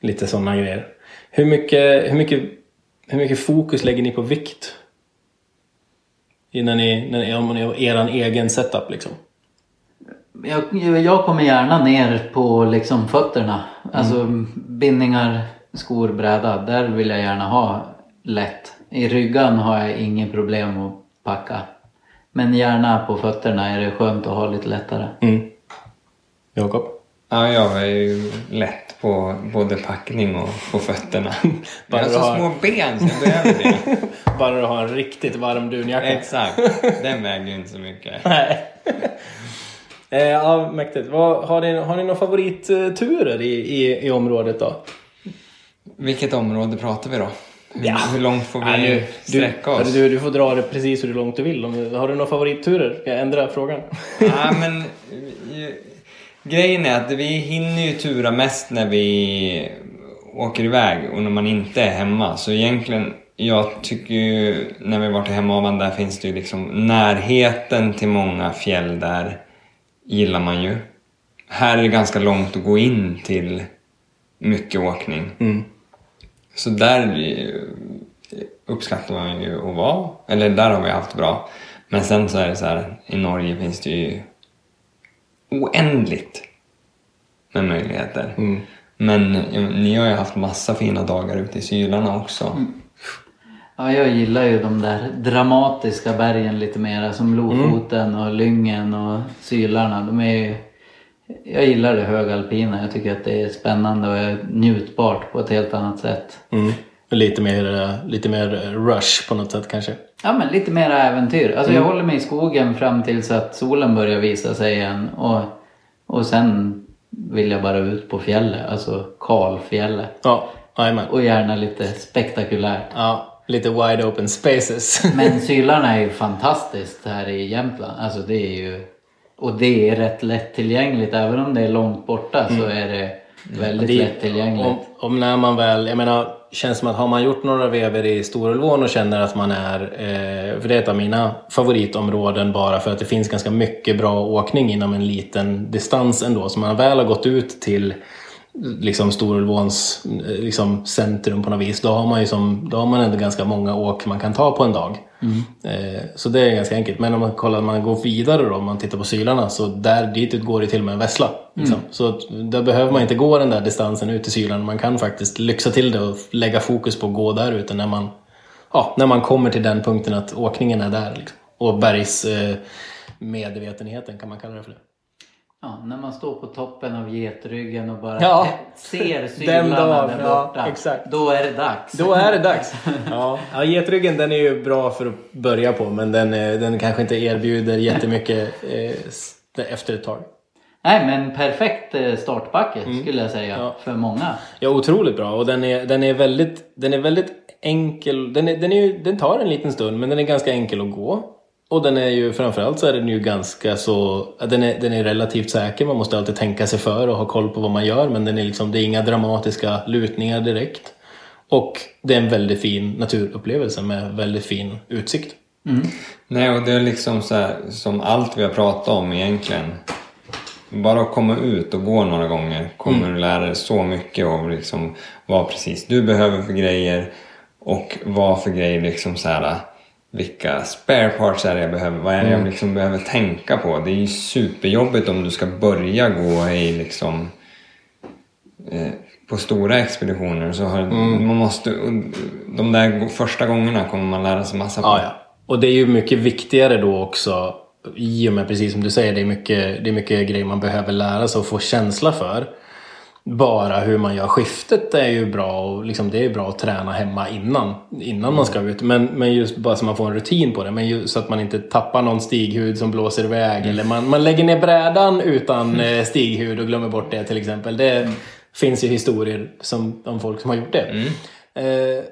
lite sådana grejer. Hur mycket, hur, mycket, hur mycket fokus lägger ni på vikt? Innan ni, när ni, om ni har er egen setup liksom. Jag, jag kommer gärna ner på liksom fötterna. Alltså bindningar, skor, bräda. Där vill jag gärna ha lätt. I ryggan har jag inget problem att packa. Men gärna på fötterna är det skönt att ha lite lättare. Mm. Jakob? Ja, jag är ju lätt på både packning och på fötterna. Jag har Bara så har- små ben så jag behöver det. Bara du har en riktigt varm dunjacka. Exakt. Den väger ju inte så mycket. Nej. Eh, ja, mäktigt. Vad, har, ni, har ni några favoritturer i, i, i området då? Vilket område pratar vi då? Hur, Ja. hur långt får vi Ja, nu, sträcka du, oss? Du, du får dra det precis hur långt du vill. Har du några favoritturer? Ska jag ändra frågan? Ja, men grejen är att vi hinner ju tura mest när vi åker iväg och när man inte är hemma. Så egentligen, jag tycker ju när vi varit i Hemavan där finns det ju liksom närheten till många fjäll där gillar man ju. Här är det ganska långt att gå in till mycket åkning. Mm. Så där eh, uppskattar man ju att vara. Eller där har vi haft bra. Men sen så är det så här, i Norge finns det ju oändligt med möjligheter. Men ja, ni har ju haft massa fina dagar ute i Sylarna också. Ja, jag gillar ju de där dramatiska bergen lite mera. Som Lofoten och Lyngen och Sylarna. De är ju... Jag gillar det högalpina. Jag tycker att det är spännande och njutbart på ett helt annat sätt. Mm. Lite, mer, lite mer rush på något sätt kanske. Ja men lite mera äventyr. Alltså jag håller mig i skogen fram tills att solen börjar visa sig igen. Och, och sen vill jag bara ut på fjället. Alltså kalfjället. Ja. Och gärna lite spektakulärt. Ja, lite wide open spaces. Men Sylarna är ju fantastiskt här i Jämtland. Alltså det är ju... Och det är rätt lättillgängligt. Även om det är långt borta så är det väldigt Det- lättillgängligt. Om, om när man väl, jag menar, känns som att har man gjort några vever i Storulvån och känner att man är, eh, för det är ett av mina favoritområden bara för att det finns ganska mycket bra åkning inom en liten distans ändå. Så man väl har gått ut till liksom Storulvåns eh, liksom centrum på något vis, då har man ju som, då har man ändå ganska många åk man kan ta på en dag. Eh, så det är ganska enkelt. Men om man kollar, man går vidare då, om man tittar på Sylarna, så där dit går det till och med en vessla. Liksom. Så att, där behöver man inte gå den där distansen ut till Sylarna. Man kan faktiskt lyxa till det och lägga fokus på att gå där ute när man, ja, när man kommer till den punkten att åkningen är där. Liksom. Och bergs eh, medvetenheten kan man kalla det för det. Ja, när man står på toppen av getryggen och bara Ja. ser Sylarna där ja, borta. exakt. Då är det dags. Då är det dags. Ja, ja getryggen den är ju bra för att börja på men den, eh, den kanske inte erbjuder jättemycket eh, efter ett tag. Nej men perfekt eh, startbacke Mm. skulle jag säga för många. Ja, otroligt bra och den är, den är, väldigt, den är väldigt enkel. Den, är, den, är, ju- den tar en liten stund men den är ganska enkel att gå. Och den är ju framförallt så är den ju ganska så, den är, den är relativt säker. Man måste alltid tänka sig för och ha koll på vad man gör. Men den är liksom, det är inga dramatiska lutningar direkt. Och det är en väldigt fin naturupplevelse med väldigt fin utsikt. Nej, och det är liksom så här, som allt vi har pratat om egentligen. Bara att komma ut och gå några gånger kommer du lära dig så mycket om liksom vad precis du behöver för grejer och vad för grejer liksom så här vilka spare parts är det jag behöver, vad är det jag liksom behöver tänka på. Det är ju superjobbigt om du ska börja gå i liksom eh, på stora expeditioner så har, man måste, de där första gångerna kommer man lära sig massa på. Ja, ja. Och det är ju mycket viktigare då också i och med precis som du säger, det är mycket, det är mycket grejer man behöver lära sig och få känsla för. Bara hur man gör skiftet är ju bra och liksom det är bra att träna hemma innan, innan man ska ut. Men, men just bara så man får en rutin på det. Men just så att man inte tappar någon stighud som blåser iväg. Eller man, man lägger ner brädan utan eh, stighud och glömmer bort det till exempel. Det finns ju historier som, om folk som har gjort det. Eh,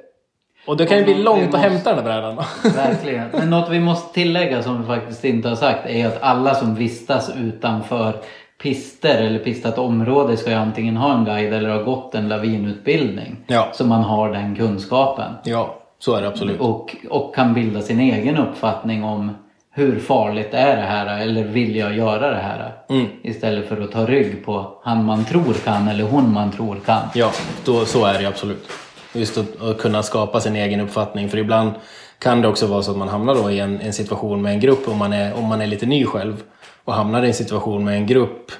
och det kan ju bli långt vi att måste- hämta den där brädan. Verkligen. Men något vi måste tillägga som vi faktiskt inte har sagt är att alla som vistas utanför pister eller pistat område ska ju antingen ha en guide eller ha gått en lavinutbildning. Ja. Så man har den kunskapen. ja, så är det absolut. Och, och kan bilda sin egen uppfattning om hur farligt är det här eller vill jag göra det här? Mm. Istället för att ta rygg på han man tror kan eller hon man tror kan. Ja, då, så är det absolut. Just att, att kunna skapa sin egen uppfattning. För ibland kan det också vara så att man hamnar då i en, en situation med en grupp om man, är, om man är lite ny själv. Och hamnar i en situation med en grupp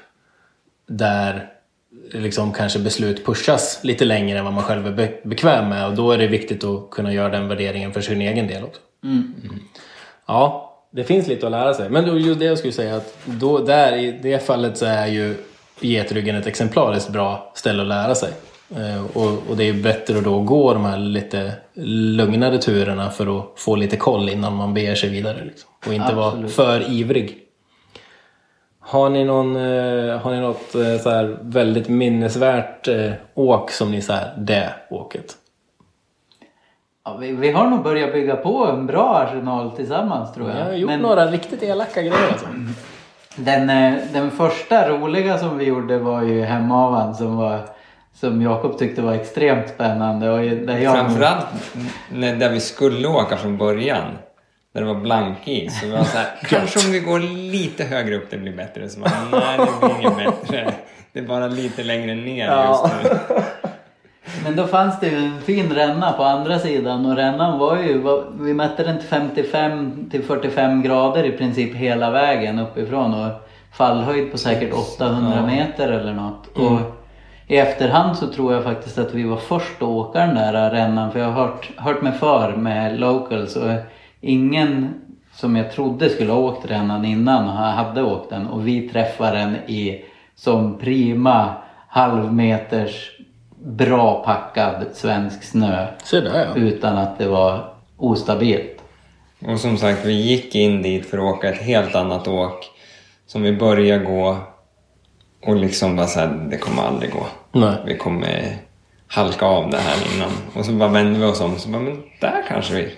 där liksom kanske beslut pushas lite längre än vad man själv är be, bekväm med. Och då är det viktigt att kunna göra den värderingen för sin egen del också. Ja, det finns lite att lära sig. Men då, just det jag skulle säga att då, där i det fallet så är ju getryggen ett exemplariskt bra ställe att lära sig. Eh, och, och det är bättre att då gå de här lite lugnare turerna för att få lite koll innan man beger sig vidare. Liksom. Och inte vara för ivrig. Har ni, någon, eh, har ni något eh, så här väldigt minnesvärt eh, åk som ni säger det åket? Ja, vi, vi har nog börjat bygga på en bra arsenal tillsammans tror jag. Jag har gjort Men- några riktigt elaka grejer alltså. Den, den första roliga som vi gjorde var ju hemavan som var som Jakob tyckte var extremt spännande. Och där jag Framförallt när, där vi skulle åka från början. Där det var blankis. Så vi var så här, kanske om vi går lite högre upp det blir bättre. Så man, nej det blir inget bättre. Det är bara lite längre ner Ja. just nu. Men då fanns det ju en fin ränna på andra sidan och rännan var ju, vi mätte den till 55 till 45 grader i princip hela vägen uppifrån och fallhöjd på säkert 800 meter eller något. Och i efterhand så tror jag faktiskt att vi var först att åka den där rännan för jag har hört, hört mig för med locals och ingen som jag trodde skulle ha åkt rännan innan hade åkt den och vi träffade den i som prima halvmeters bra packad svensk snö Så där ja. utan att det var ostabilt. Och som sagt, vi gick in dit för att åka ett helt annat åk. Som vi började gå och liksom bara såhär, det kommer aldrig gå. Nej. Vi kommer halka av det här innan. Och så bara vände vi oss om och så bara, men där kanske vi,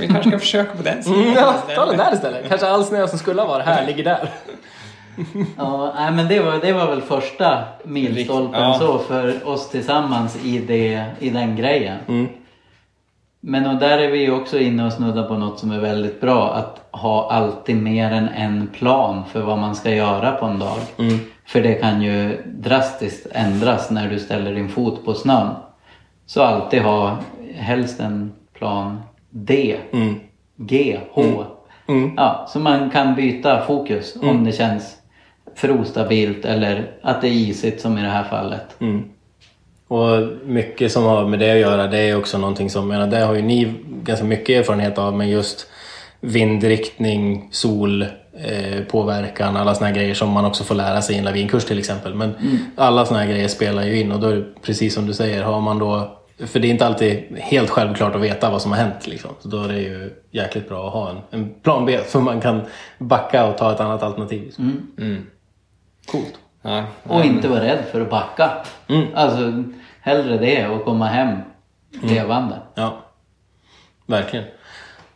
vi kanske ska försöka på den sidan Mm, ja, istället." ta den där istället. Kanske all snö som skulle ha varit här ligger där. Ja, nej, men det var, det var väl första milstolpen Ja. så för oss tillsammans i, det, i den grejen. Mm. Men och där är vi ju också inne och snuddar på något som är väldigt bra. Att ha alltid mer än en plan för vad man ska göra på en dag. För det kan ju drastiskt ändras när du ställer din fot på snön. Så alltid ha helst en plan D, G, H. Ja, så man kan byta fokus om det känns för ostabilt eller att det är isigt som i det här fallet. Och mycket som har med det att göra, det är också någonting som, menar, det har ju ni ganska mycket erfarenhet av, men just vindriktning, sol, eh, påverkan, alla såna här grejer som man också får lära sig i en lavinkurs till exempel. Men alla såna här grejer spelar ju in och då är det precis som du säger, har man då för det är inte alltid helt självklart att veta vad som har hänt. Liksom. Så då är det ju jäkligt bra att ha en, en plan B så man kan backa och ta ett annat alternativ. Liksom. Coolt. Ja, Och inte vara rädd för att backa. Alltså hellre det och komma hem levande. Ja, verkligen.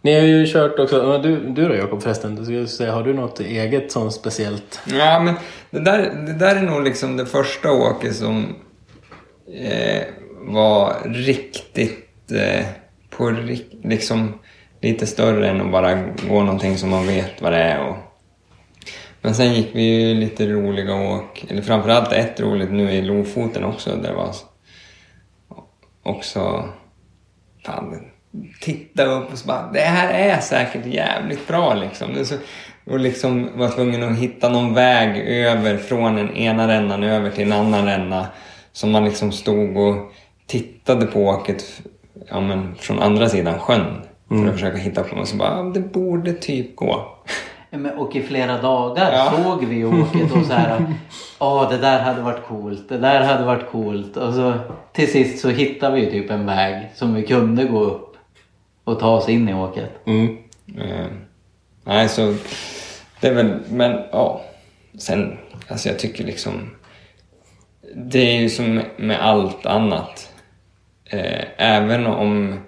Ni har ju kört också, du, du då Jakob förresten, du skulle säga, har du något eget sånt speciellt? Ja, men det där, det där är nog liksom det första åket som eh, var riktigt eh, på liksom lite större än att bara gå någonting som man vet vad det är. Och... Men sen gick vi ju lite roliga åk, eller framförallt ett roligt nu i Lofoten också, där det var också... Fan, titta upp och så bara, det här är säkert jävligt bra liksom. Så, och liksom var tvungen att hitta någon väg över från den ena rännan över till en annan ränna. Som man liksom stod och tittade på åket ja, men från andra sidan sjön. För att försöka hitta på något. Så bara, ja, det borde typ gå. Men, och i flera dagar Ja. såg vi åket och så här. Ja, det där hade varit coolt. Det där hade varit coolt. Och så till sist så hittade vi typ en väg som vi kunde gå upp och ta oss in i åket. Mm. Eh, nej, så det är väl, men ja. Sen, alltså jag tycker liksom. Det är ju som med allt annat. Eh, även om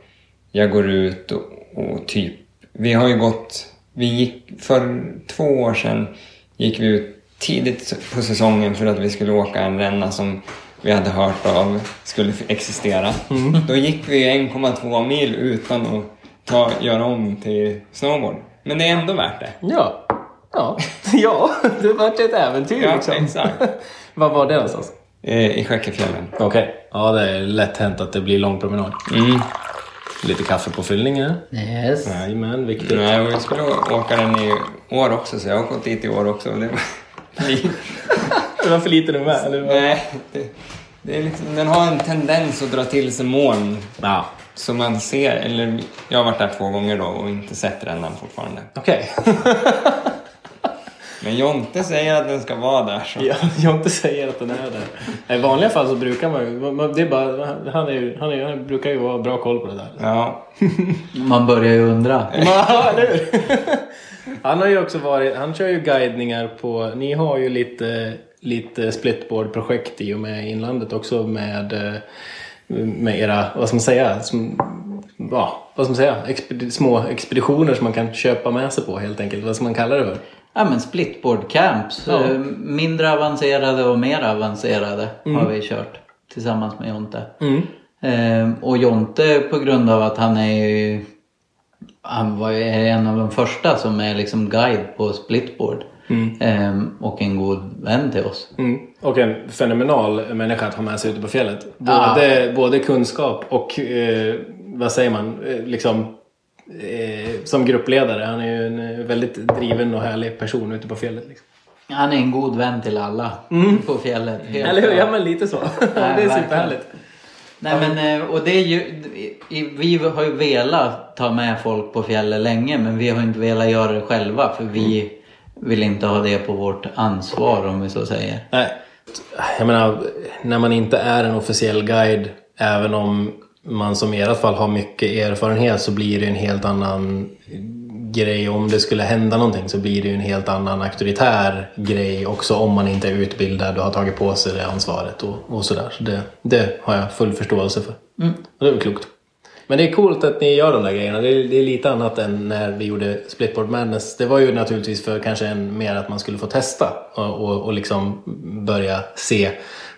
jag går ut och, och typ, vi har ju gått, vi gick för två år sedan gick vi ut tidigt på säsongen för att vi skulle åka en ränna som vi hade hört av skulle existera. Då gick vi 1,2 mil utan att ta, göra om till snowboard. Men det är ändå värt det. Ja. Ja, ja det vart ett äventyr Ja, liksom. exakt. Vad var det någonstans? Eh, I Skäckefjällen. Okej. Ja, det är lätt hänt att det blir lång promenad. Mm. Lite kaffe på fyllningen. Yes. Jajamän, viktigt. Nej, och jag skulle åka den i år också, så jag har gått dit i år också. Det Det var för lite nu med, eller? Nej, det, det är liksom, den har en tendens att dra till sig moln. Ja. Så man ser, eller jag har varit där två gånger då och inte sett rännan fortfarande. Okej. Men Jonte säger att den ska vara där så. Ja, Jonte säger att den är där. I vanliga fall så brukar man man- Det är bara, han, är ju, han, är, han brukar ju ha bra koll på det där. Ja. Man börjar ju undra. Ja, eller hur? Han har ju också varit... Han kör ju guidningar på... Ni har ju lite, lite splitboard-projekt i och med inlandet också med... eh, Med era, vad ska man säga? Som, ja, vad ska man säga? Expedi, små expeditioner som man kan köpa med sig på helt enkelt. Vad ska man kalla det för? Ja men splitboard camps. Ja. Eh, Mindre avancerade och mer avancerade har vi kört tillsammans med Jonte. Eh, och Jonte på grund av att han är ju han var ju en av de första som är liksom guide på splitboard. Eh, och en god vän till oss. Mm. Och en fenomenal människa att ha med sig ute på fjället. Både, både kunskap och, eh, vad säger man, eh, liksom eh, som gruppledare. Han är ju en eh, väldigt driven och härlig person ute på fjället. Liksom. Han är en god vän till alla på fjället. Helt Eller hur? Ja men lite så. det är verkligen. superhärligt. Nej men eh, och det är ju, vi har ju velat ta med folk på fjället länge men vi har inte velat göra det själva för vi vill inte ha det på vårt ansvar om vi så säger. Nej. Jag menar, när man inte är en officiell guide, även om man som i ert fall har mycket erfarenhet så blir det en helt annan grej. Om det skulle hända någonting så blir det ju en helt annan auktoritär grej också om man inte är utbildad och har tagit på sig det ansvaret och, och sådär. Så det, det har jag full förståelse för. Och det är väl klokt. Men det är coolt att ni gör de där grejerna. Det är, det är lite annat än när vi gjorde Splitboard Madness. Det var ju naturligtvis för kanske en, mer att man skulle få testa och, och, och liksom börja se.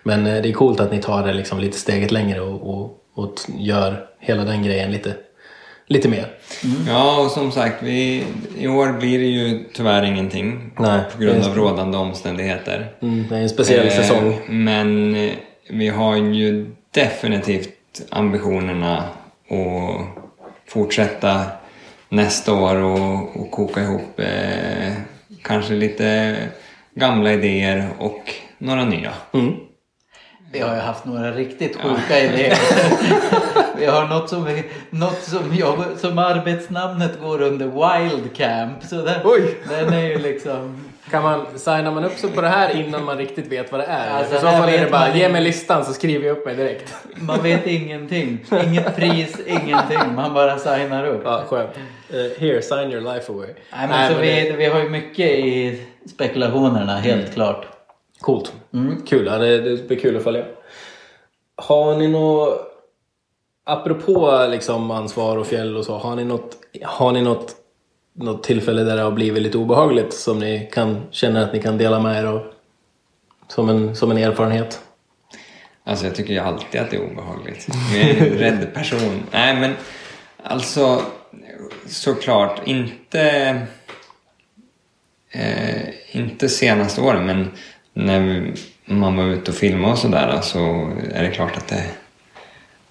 Men eh, det är coolt att ni tar det liksom lite steget längre och, och, och gör hela den grejen lite, lite mer. Ja, och som sagt, vi, i år blir det ju tyvärr ingenting. Nej, på grund av rådande omständigheter. Mm, det är en speciell Eh, säsong. Men eh, vi har ju definitivt ambitionerna att fortsätta nästa år och, och koka ihop eh, kanske lite gamla idéer och några nya. Mm. Vi har ju haft några riktigt sjuka idéer. vi har något som, vi, något som, jag, som arbetsnamnet går under Wild Camp. Så den, Oj. den är ju liksom... Kan man, signar man upp sig på det här innan man riktigt vet vad det är? Alltså, I så fall är det bara, ge mig listan så skriver jag upp mig direkt. Man vet ingenting. Inget pris, ingenting. Man bara signar upp. Ja, skönt. Eh, here, sign your life away. Nej, men så vi, vi har ju mycket i spekulationerna, helt klart. Coolt. Kul, ja, det, det blir kul att följa. Har ni nå apropå liksom ansvar och fjäll och så. Har ni något, har ni något, något tillfälle där det har blivit lite obehagligt som ni kan känna att ni kan dela med er av? Som en, som en erfarenhet? Alltså jag tycker ju alltid att det är obehagligt. Jag är en rädd person. Nej men alltså såklart inte eh, inte senaste åren men när man var ute och filmade och sådär så är det klart att det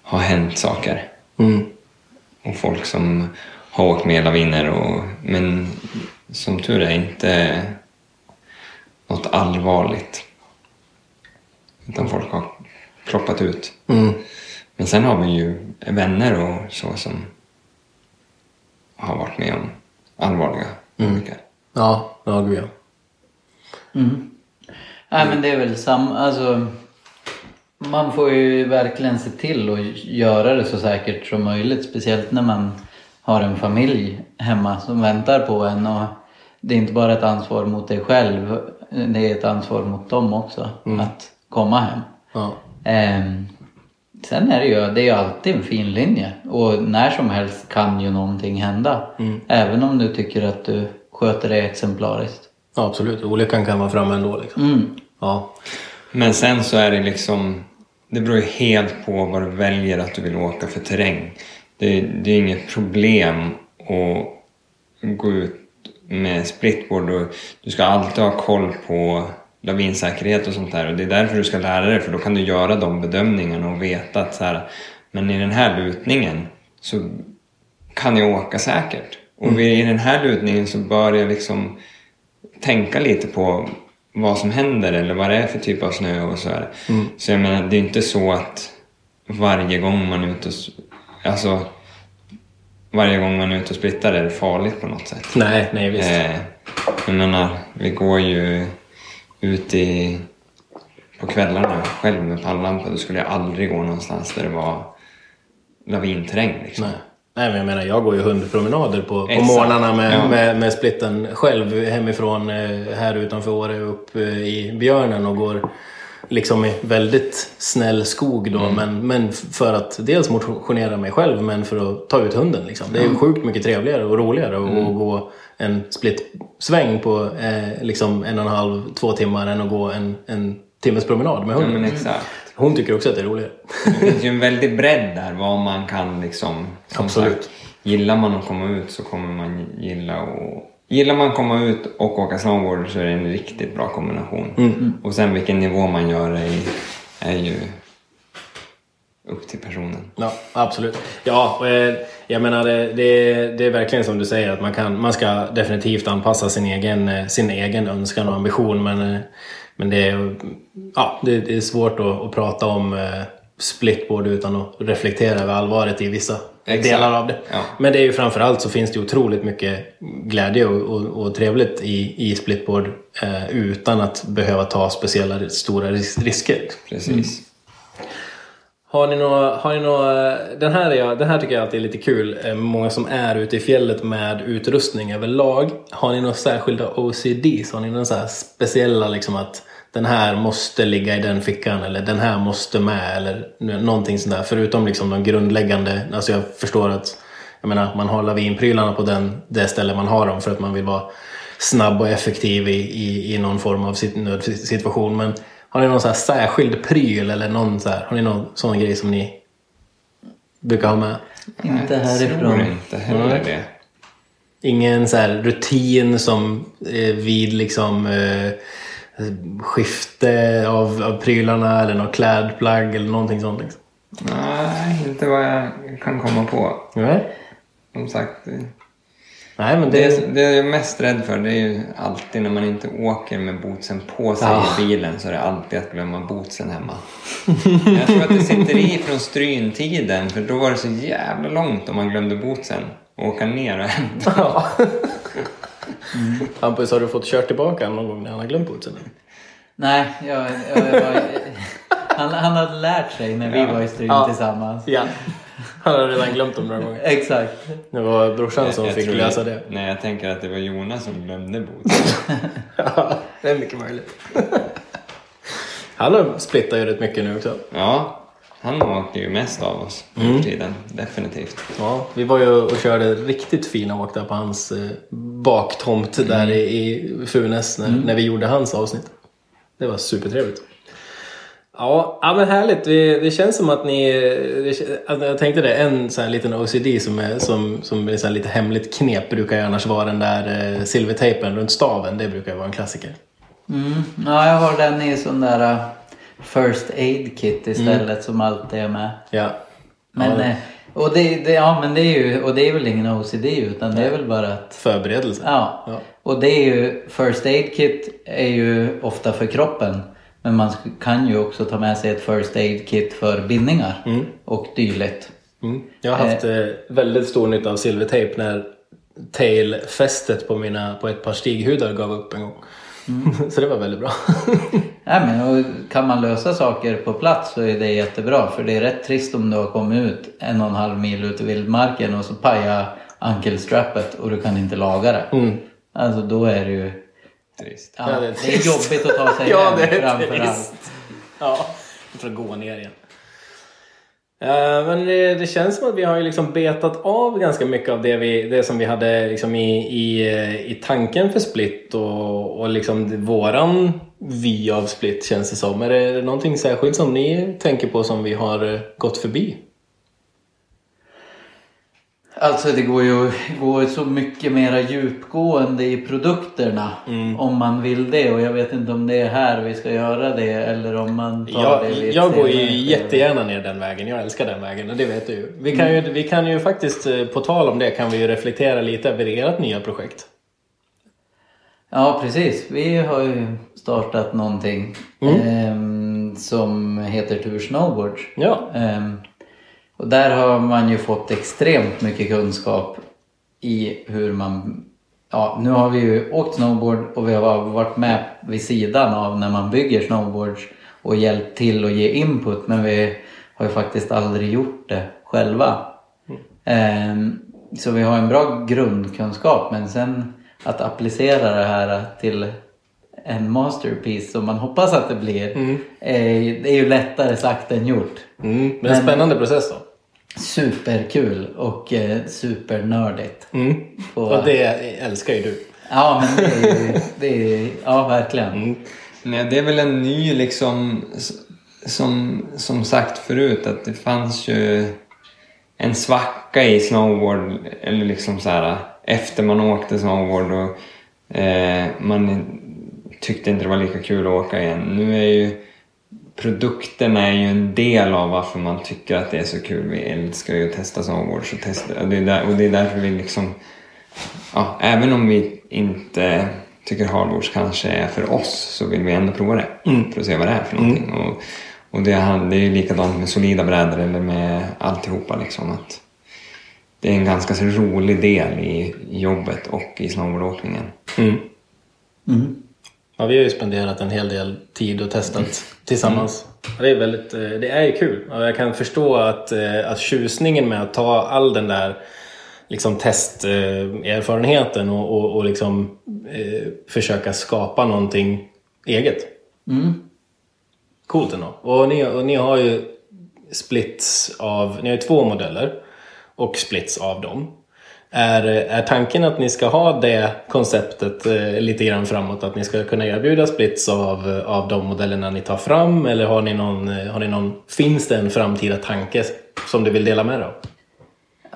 har hänt saker. Mm. Och folk som har åkt med laviner och men som tur är inte något allvarligt. Utan folk har ploppat ut. Mm. Men sen har vi ju vänner och så som har varit med om allvarliga olyckor. Ja, ja gud ja. Mm. Nej men det är väl samma, alltså man får ju verkligen se till att göra det så säkert som möjligt. Speciellt när man har en familj hemma som väntar på en. Och det är inte bara ett ansvar mot dig själv, det är ett ansvar mot dem också. Att komma hem. ja. Ehm, sen är det ju, det är ju alltid en fin linje. Och när som helst kan ju någonting hända. Även om du tycker att du sköter dig exemplariskt. Ja, absolut. Olyckan kan vara framme ändå. Liksom. Mm. Ja. Men sen så är det liksom, det beror ju helt på vad du väljer att du vill åka för terräng. Det, det är inget problem att gå ut med splitboard och du ska alltid ha koll på lavinsäkerhet och sånt där och det är därför du ska lära dig för då kan du göra de bedömningarna och veta att så här, men i den här lutningen så kan jag åka säkert. Och vid- i den här lutningen så bör jag liksom tänka lite på vad som händer eller vad det är för typ av snö och så här. Så jag menar, det är inte så att varje gång man är ute och... Alltså, varje gång man är ute och splittar är det farligt på något sätt. Nej, nej visst. Eh, jag menar, vi går ju ut i, på kvällarna själv med pannlampa. Då skulle jag aldrig gå någonstans där det var lavinterräng liksom. Nej. Nej, men jag menar, jag går ju hundpromenader på, på morgnarna med, Ja. med, med splitten själv hemifrån eh, här utanför Åre upp eh, i Björnen och går liksom i väldigt snäll skog då. Men, men f- för att dels motionera mig själv men för att ta ut hunden. Liksom. Det är ju sjukt mycket trevligare och roligare att att gå en split-sväng på eh, liksom en och en halv, två timmar än att gå en, en timmes promenad med Ja, hunden. men exakt. Hon tycker också att det är roligare. Det finns ju en väldig bredd där vad man kan liksom... som Absolut. Sagt, gillar man att komma ut så kommer man gilla och Gillar man att komma ut och åka snowboard så är det en riktigt bra kombination. Och sen vilken nivå man gör det i är ju upp till personen. Ja, absolut. Ja, eh, jag menar det, det, det är verkligen som du säger att man, kan, man ska definitivt anpassa sin egen, eh, sin egen önskan och ambition. Men, eh, men det, är, ja, det, det är svårt att, att prata om eh, splitboard utan att reflektera över allvaret i vissa Exakt. delar av det. Ja. Men det är ju framförallt så finns det otroligt mycket glädje och, och, och trevligt i, i splitboard eh, utan att behöva ta speciella stora ris- risker. Precis. Har ni några, har ni några, den, här är den här tycker jag alltid är lite kul. Eh, Många som är ute i fjället med utrustning överlag. Har ni några särskilda OCDs? Har ni några så här speciella liksom att den här måste ligga i den fickan eller den här måste med eller någonting sånt där. Förutom liksom de grundläggande. Alltså jag förstår att jag menar, man har lavinprylarna på den, det ställe man har dem för att man vill vara snabb och effektiv i, i, i någon form av sit- nödsituation. Men har ni någon så här särskild pryl eller någon så här, har ni någon sån grej som ni brukar ha med? Inte härifrån. inte heller det. Ingen så här rutin som eh, vid liksom eh, skifte av, av prylarna eller något klädplagg eller någonting sånt. Liksom. Nej, inte vad jag kan komma på. Nej. Som sagt, Nej men det... det, det jag är mest rädd för det är ju alltid när man inte åker med bootsen på sig Ja. i bilen så är det alltid att glömma bootsen hemma. jag tror att det sitter i från stryntiden för då var det så jävla långt om man glömde bootsen. Och åka ner och hämta. Ja. Hampus, har du fått kört tillbaka någon gång när han har glömt bootsen? Nej, jag, jag, jag, han, han hade lärt sig när vi var i Stryn Ja. tillsammans. Ja. Han har redan glömt dem några gånger. Exakt. Det var brorsan som Jag fick läsa det. Nej, jag tänker att det var Jonas som glömde bootsen. Ja, det är mycket möjligt. Han har splittat ju rätt mycket nu också. Ja, han åker ju mest av oss för tiden. Definitivt. Ja, vi var ju och körde riktigt fina åk där på hans eh, baktomt där i, i Funäs när, när vi gjorde hans avsnitt. Det var supertrevligt. Ja, ja men härligt. Det, det känns som att ni... Det, alltså jag tänkte det, en sån här liten OCD som är, som, som är så här lite hemligt knep brukar ju annars vara den där eh, silvertejpen runt staven. Det brukar ju vara en klassiker. Mm. Ja, jag har den i sån där uh, First Aid Kit istället som alltid är med. Ja. Men, Ja, eh, och, det, det, ja, men det är ju, och det är väl ingen OCD utan det är väl bara att Förberedelse. Ja. Ja. Och det är ju, First Aid Kit är ju ofta för kroppen. Men man kan ju också ta med sig ett First Aid Kit för bindningar och dylikt. Mm. Jag har haft eh, väldigt stor nytta av silvertejp när tailfästet på, mina, på ett par stighudar gav upp en gång. så det var väldigt bra. Nej, men, och kan man lösa saker på plats så är det jättebra. För det är rätt trist om du har kommit ut en och en halv mil ut i vildmarken och så pajar ankelstrappet och du kan inte laga det. Alltså då är det ju... Trist. Ja, Ja, det det, är är trist. jobbigt att ta sig Ja, hem det är framför allt. trist. ja, för att gå ner igen. Eh, men det, det känns som att vi har ju liksom betat av ganska mycket av det, vi, det som vi hade liksom i, i, eh, i tanken för Split och, och liksom våran vy av Split känns det som. Är det någonting särskilt som ni tänker på som vi har eh, gått förbi? Alltså det går ju går så mycket mera djupgående i produkterna om man vill det och jag vet inte om det är här vi ska göra det eller om man tar Jag, det ett jag går ju jättegärna ner den vägen. Jag älskar den vägen och det vet du ju. Vi kan ju, vi kan ju faktiskt, eh, på tal om det, kan vi ju reflektera lite över ert nya projekt. Ja precis, vi har ju startat någonting ehm, som heter Tur Snowboards. Ja. Ehm, och där har man ju fått extremt mycket kunskap i hur man... Ja, nu har vi ju åkt snowboard och vi har varit med vid sidan av när man bygger snowboards och hjälpt till och ge input men vi har ju faktiskt aldrig gjort det själva. Ehm, så vi har en bra grundkunskap men sen att applicera det här till en masterpiece som man hoppas att det blir är, det är ju lättare sagt än gjort. Mm. Men en Men- spännande process då. Superkul och eh, supernördigt. Mm. På- Och det älskar ju du. Ja men det är, ju- det är ja verkligen. Mm. Nej, det är väl en ny liksom, som, som sagt förut, att det fanns ju en svacka i snowboard, eller liksom så här efter man åkte snowboard och eh, man tyckte inte det var lika kul att åka igen. Nu är ju produkterna är ju en del av varför man tycker att det är så kul. Vi älskar ju att testa snowboard så testa, och, det är där, och det är därför vi liksom ja, även om vi inte tycker hardboards kanske är för oss så vill vi ändå prova det för att se vad det är för någonting. Och, och det, han- det är ju likadant med solida brädor eller med alltihopa liksom. Att det är en ganska rolig del i i jobbet och i snowboardåkningen. Mm. Mm. Ja, vi har ju spenderat en hel del tid och testat tillsammans. Och Det är väldigt, eh, det är ju kul. Jag kan förstå att, eh, att tjusningen med att ta all den där liksom testerfarenheten och, och, och liksom, eh, försöka skapa någonting eget. Mm. Coolt ändå. Och ni, och ni har ju splits av, ni har ju två modeller och splits av dem. Är, är tanken att ni ska ha det konceptet eh, lite grann framåt? Att ni ska kunna erbjuda splits av, av de modellerna ni tar fram? Eller har ni någon, eh, har ni någon, finns det en framtida tanke som du vill dela med dig av?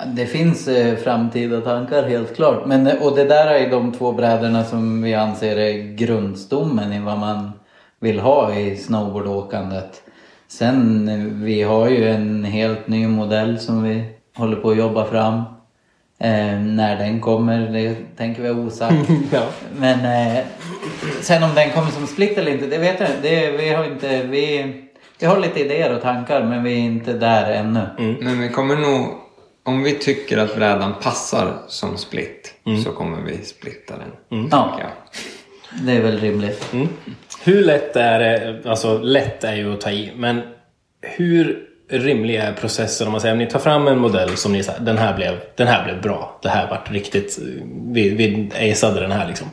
Det finns eh, framtida tankar helt klart. Men, eh, och det där är de två brädorna som vi anser är grundstommen i vad man vill ha i snowboardåkandet. Sen eh, vi har ju en helt ny modell som vi håller på att jobba fram. Eh, när den kommer, det tänker vi ha osagt. Ja. Men eh, sen om den kommer som split eller inte, det vet jag. Det, vi, har inte vi, vi har lite idéer och tankar men vi är inte där ännu. Men vi kommer nog, om vi tycker att brädan passar som split så kommer vi splitta den. Ja, Ja. det är väl rimligt. Mm. Hur lätt är det, alltså lätt är ju att ta i, men hur rimliga processer processen om man säger om ni tar fram en modell som ni säger, den här blev, den här blev bra, det här vart riktigt, vi, vi aceade den här liksom.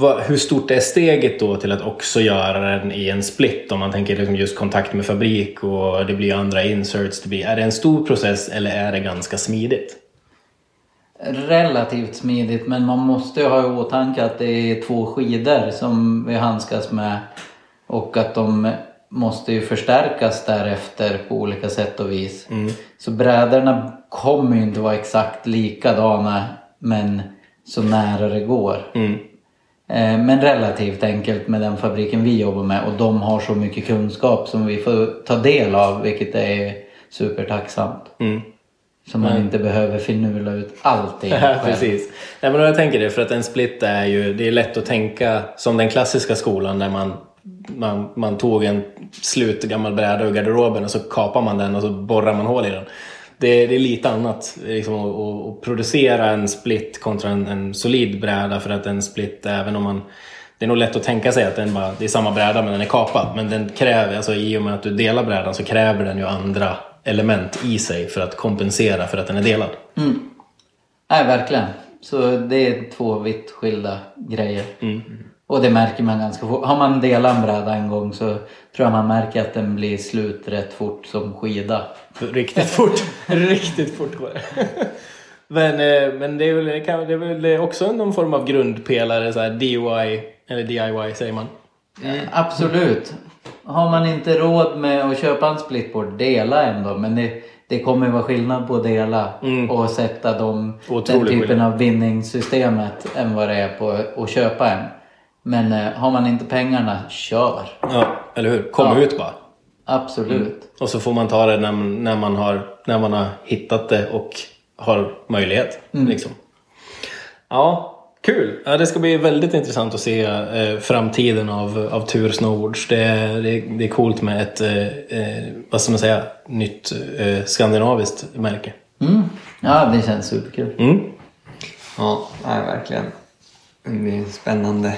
Va, hur stort är steget då till att också göra den i en split? Om man tänker liksom just kontakt med fabrik och det blir andra inserts. Det blir, är det en stor process eller är det ganska smidigt? Relativt smidigt men man måste ju ha i åtanke att det är två skidor som vi handskas med och att de måste ju förstärkas därefter på olika sätt och vis. Så brädorna kommer ju inte vara exakt likadana men så nära det går. Eh, Men relativt enkelt med den fabriken vi jobbar med och de har så mycket kunskap som vi får ta del av vilket är supertacksamt. Så man inte behöver finurla ut allting själv. Precis. Nej, men jag tänker det för att en split är ju, det är lätt att tänka som den klassiska skolan där man, man, man tog en slut gammal bräda ur garderoben och så kapar man den och så borrar man hål i den. Det, det är lite annat liksom, att, att, producera en split kontra en, en solid bräda för att en split, även om man det är nog lätt att tänka sig att den bara, det är samma bräda men den är kapad. Men den kräver, alltså i och med att du delar brädan så kräver den ju andra element i sig för att kompensera för att den är delad. Nej, verkligen. Så det är två vitt skilda grejer. Och det märker man ganska fort. Har man delat en bräda en gång så tror jag man märker att den blir slut rätt fort som skida. Riktigt fort. Riktigt fort går det. Men, eh, men det är väl, det är väl också någon form av grundpelare, så här DIY, eller DIY säger man. Eh, Absolut. Har man inte råd med att köpa en splitboard, dela en då. Men det, det kommer vara skillnad på att dela och sätta dem, den typen skillnad. av bindningssystemet än vad det är på att köpa en. Men eh, har man inte pengarna, kör. Ja, eller hur? Kom Ja. ut bara. Absolut. Och så får man ta det när, när, man, har, när man har hittat det och har möjlighet. Liksom. Ja, kul! Ja, det ska bli väldigt intressant att se eh, framtiden av, av Tur Snowboards. Det, är- det, är- det är coolt med ett, eh, eh, vad ska man säga, nytt eh, skandinaviskt märke. Mm. Ja, det känns superkul. Mm. Ja, nej, verkligen. Det blir spännande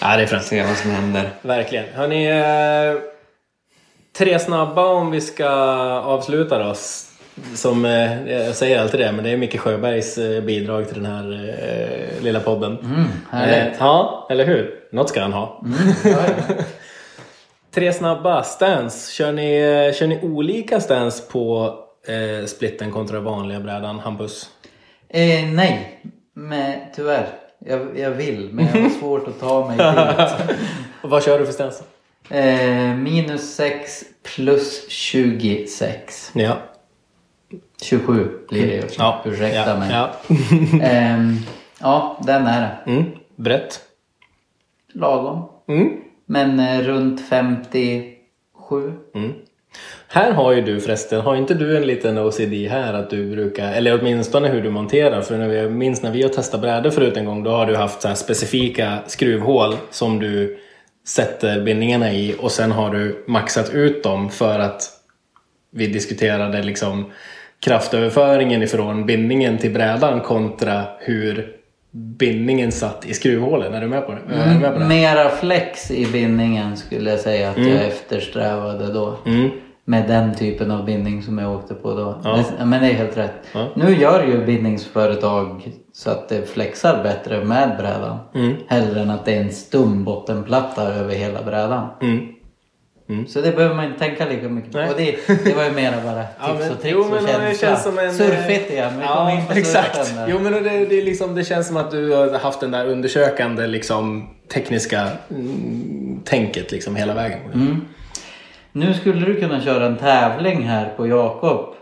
Ja, det är främst. se vad som händer. Verkligen. Hörni, eh, tre snabba om vi ska avsluta då. Som, eh, jag säger alltid det, men det är Micke Sjöbergs eh, bidrag till den här eh, lilla podden. Mm, härligt. Ja, eller hur? Något ska han ha. Ja, ja. Tre snabba. Stance. Kör ni, kör ni olika stance på splitten kontra vanliga brädan? Hampus? Eh, nej, men tyvärr. Jag, jag vill, men jag har svårt att ta mig dit. Och vad kör du för stance? Eh, minus 6 plus 26. Ja. 27 blir det ju. ja. Ursäkta ja. mig. Ja. Ehm, ja, den är det. Mm. Brett. Lagom. Mm. Men eh, runt 57. Här har ju du förresten, har inte du en liten OCD här att du brukar, eller åtminstone hur du monterar? För när vi, minns när vi har testat brädor förut en gång, då har du haft så specifika skruvhål som du sätter bindningarna i och sen har du maxat ut dem för att vi diskuterade liksom kraftöverföringen ifrån bindningen till brädan kontra hur bindningen satt i skruvhålen. Är du med på det? Är du med på det? Mera flex i bindningen skulle jag säga att jag eftersträvade då. Mm. Med den typen av bindning som jag åkte på då. Ja. Det, men det är helt rätt. Ja. Nu gör ju bindningsföretag så att det flexar bättre med brädan. Mm. Hellre än att det är en stum bottenplatta över hela brädan. Mm. Så det behöver man inte tänka lika mycket på. Och det, det var ju mera bara tips Ja, men- och tricks jo, och men det känsla. känns som en, Surfigt igen. Vi kommer in på exakt. Jo, men det, det, liksom, det känns som att du har haft den där undersökande liksom, tekniska mm, tänket liksom, hela vägen. Mm. Nu skulle du kunna köra en tävling här på Jakob.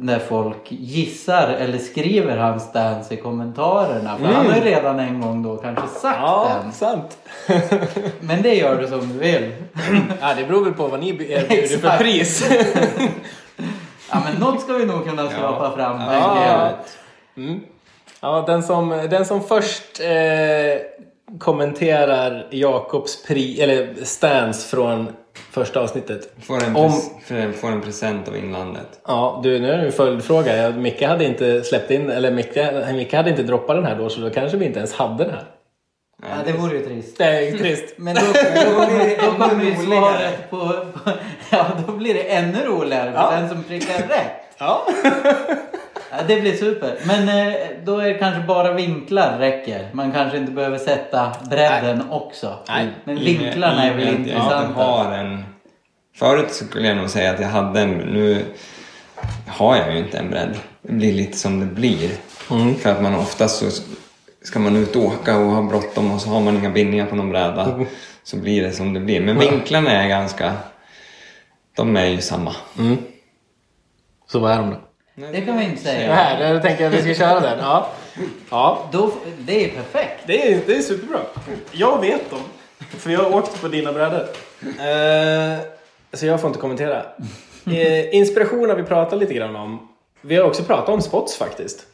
Där folk gissar eller skriver hans stance i kommentarerna. För han har ju redan en gång då kanske sagt Mm. Ja, den. sant. Men det gör du som du vill. ja, det beror väl på vad ni erbjuder för pris. Ja men något ska vi nog kunna skrapa fram. tänker Ja. Mm. Ja, den som, den som först eh, kommenterar Jakobs pri, eller stance från första avsnittet. Får en, Om- får en present av inlandet. Ja, du, nu är det en följdfråga. Micke hade inte släppt in, eller Micke, Micke hade inte droppat den här då, så då kanske vi inte ens hade den här. Ja, det vore ju trist. Det är trist. Men då, då kommer, då kommer ju svaret på, på... Ja, då blir det ännu roligare för Ja. den som prickar rätt. Ja. Ja, det blir super. Men eh, då är det kanske bara vinklar räcker. Man kanske inte behöver sätta bredden också. Nej. Men vinklarna är väl Jag intressanta. inte har en... Förut skulle jag nog säga att jag hade en... Nu har jag ju inte en bredd. Det blir lite som det blir. Mm. För att man oftast så ska man ut och åka och ha bråttom och så har man inga bindningar på någon bräda. Mm. Så blir det som det blir. Men vinklarna är ganska... De är ju samma. Så vad är de då? Det kan vi inte säga. Nej, jag tänker att vi ska köra den. Ja. ja. Då, det är perfekt. Det är, det är superbra. Jag vet dem. För jag har åkt på dina brädor. Eh, så jag får inte kommentera. Eh, inspiration har vi pratat lite grann om. Vi har också pratat om spots faktiskt.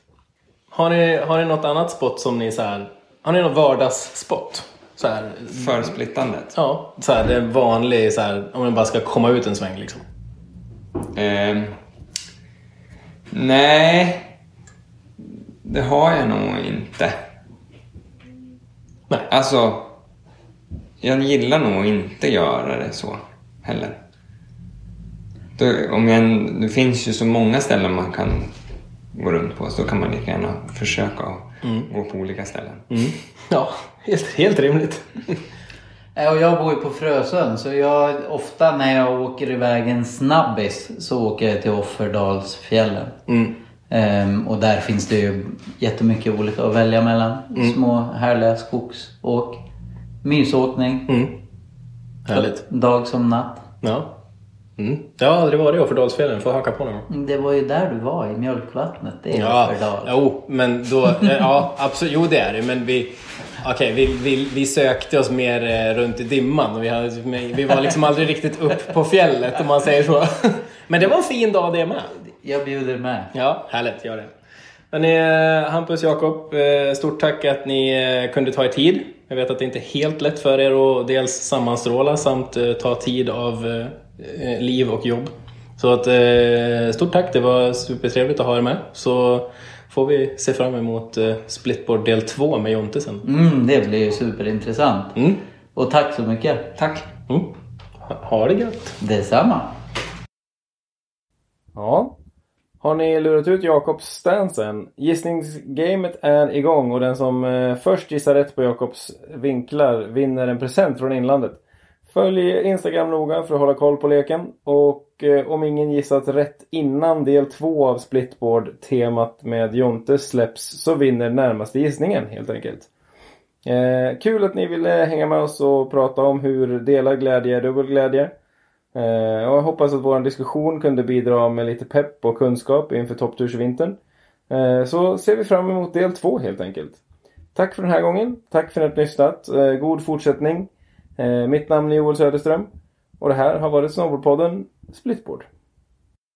Har ni, har ni något annat spot som ni så här... Har ni någon vardagsspot? Så här, Försplittandet. ja, så här, det är en vanlig så här, om man bara ska komma ut en sväng liksom. Ehm, nej, det har jag nog inte. Nej. Alltså, jag gillar nog inte göra det så heller. Då, om jag, det finns ju så många ställen man kan gå runt på så då kan man lika gärna försöka att gå på olika ställen. Ja, helt, helt rimligt. Eh, Och jag bor ju på Frösön så jag, ofta när jag åker iväg en snabbis så åker jag till Offerdalsfjällen. Ehm, och där finns det ju jättemycket olika att välja mellan. Små härliga skogsåk. Mysåkning. Härligt. Dag som natt. Ja. Mm. Jag har aldrig varit i Offerdalsfjällen, får haka på någon gång. Det var ju där du var, i mjölkvattnet. Det är Ja, Offerdal. jo, men då... eh, Ja, absolut. Jo, det är det. Men vi... Okej, vi, vi, vi sökte oss mer eh, runt i dimman. Vi, hade, vi var liksom aldrig riktigt upp på fjället om man säger så. Men det var en fin dag det med. Jag bjuder med. Ja, härligt. Gör det. Hörrni, eh, Hampus, Jakob, stort tack att ni kunde ta er tid. Jag vet att det inte är helt lätt för er att dels sammanstråla samt ta tid av liv och jobb. Så att, eh, stort tack, det var supertrevligt att ha er med. Så får vi se fram emot eh, Splitboard del 2 med Jonte sen. Mm, det blir ju superintressant. Mm. Och tack så mycket. Tack! Mm. Ha, det gött! Detsamma. Ja. Har ni lurat ut Jakobs stansen? Gissningsgamet är igång och den som eh, först gissar rätt på Jakobs vinklar vinner en present från inlandet. Följ Instagram noga för att hålla koll på leken och eh, om ingen gissat rätt innan del två av Splitboard-temat med Jonte släpps så vinner närmaste gissningen helt enkelt. Eh, kul att ni ville hänga med oss och prata om hur delad glädje är dubbel glädje. Eh, och jag hoppas att vår diskussion kunde bidra med lite pepp och kunskap inför topptursvintern. Eh, så ser vi fram emot del två helt enkelt. Tack för den här gången. Tack för att ni har lyssnat. Eh, god fortsättning. Eh, mitt namn är Joel Söderström. Och det här har varit Snowboardpodden Splitboard.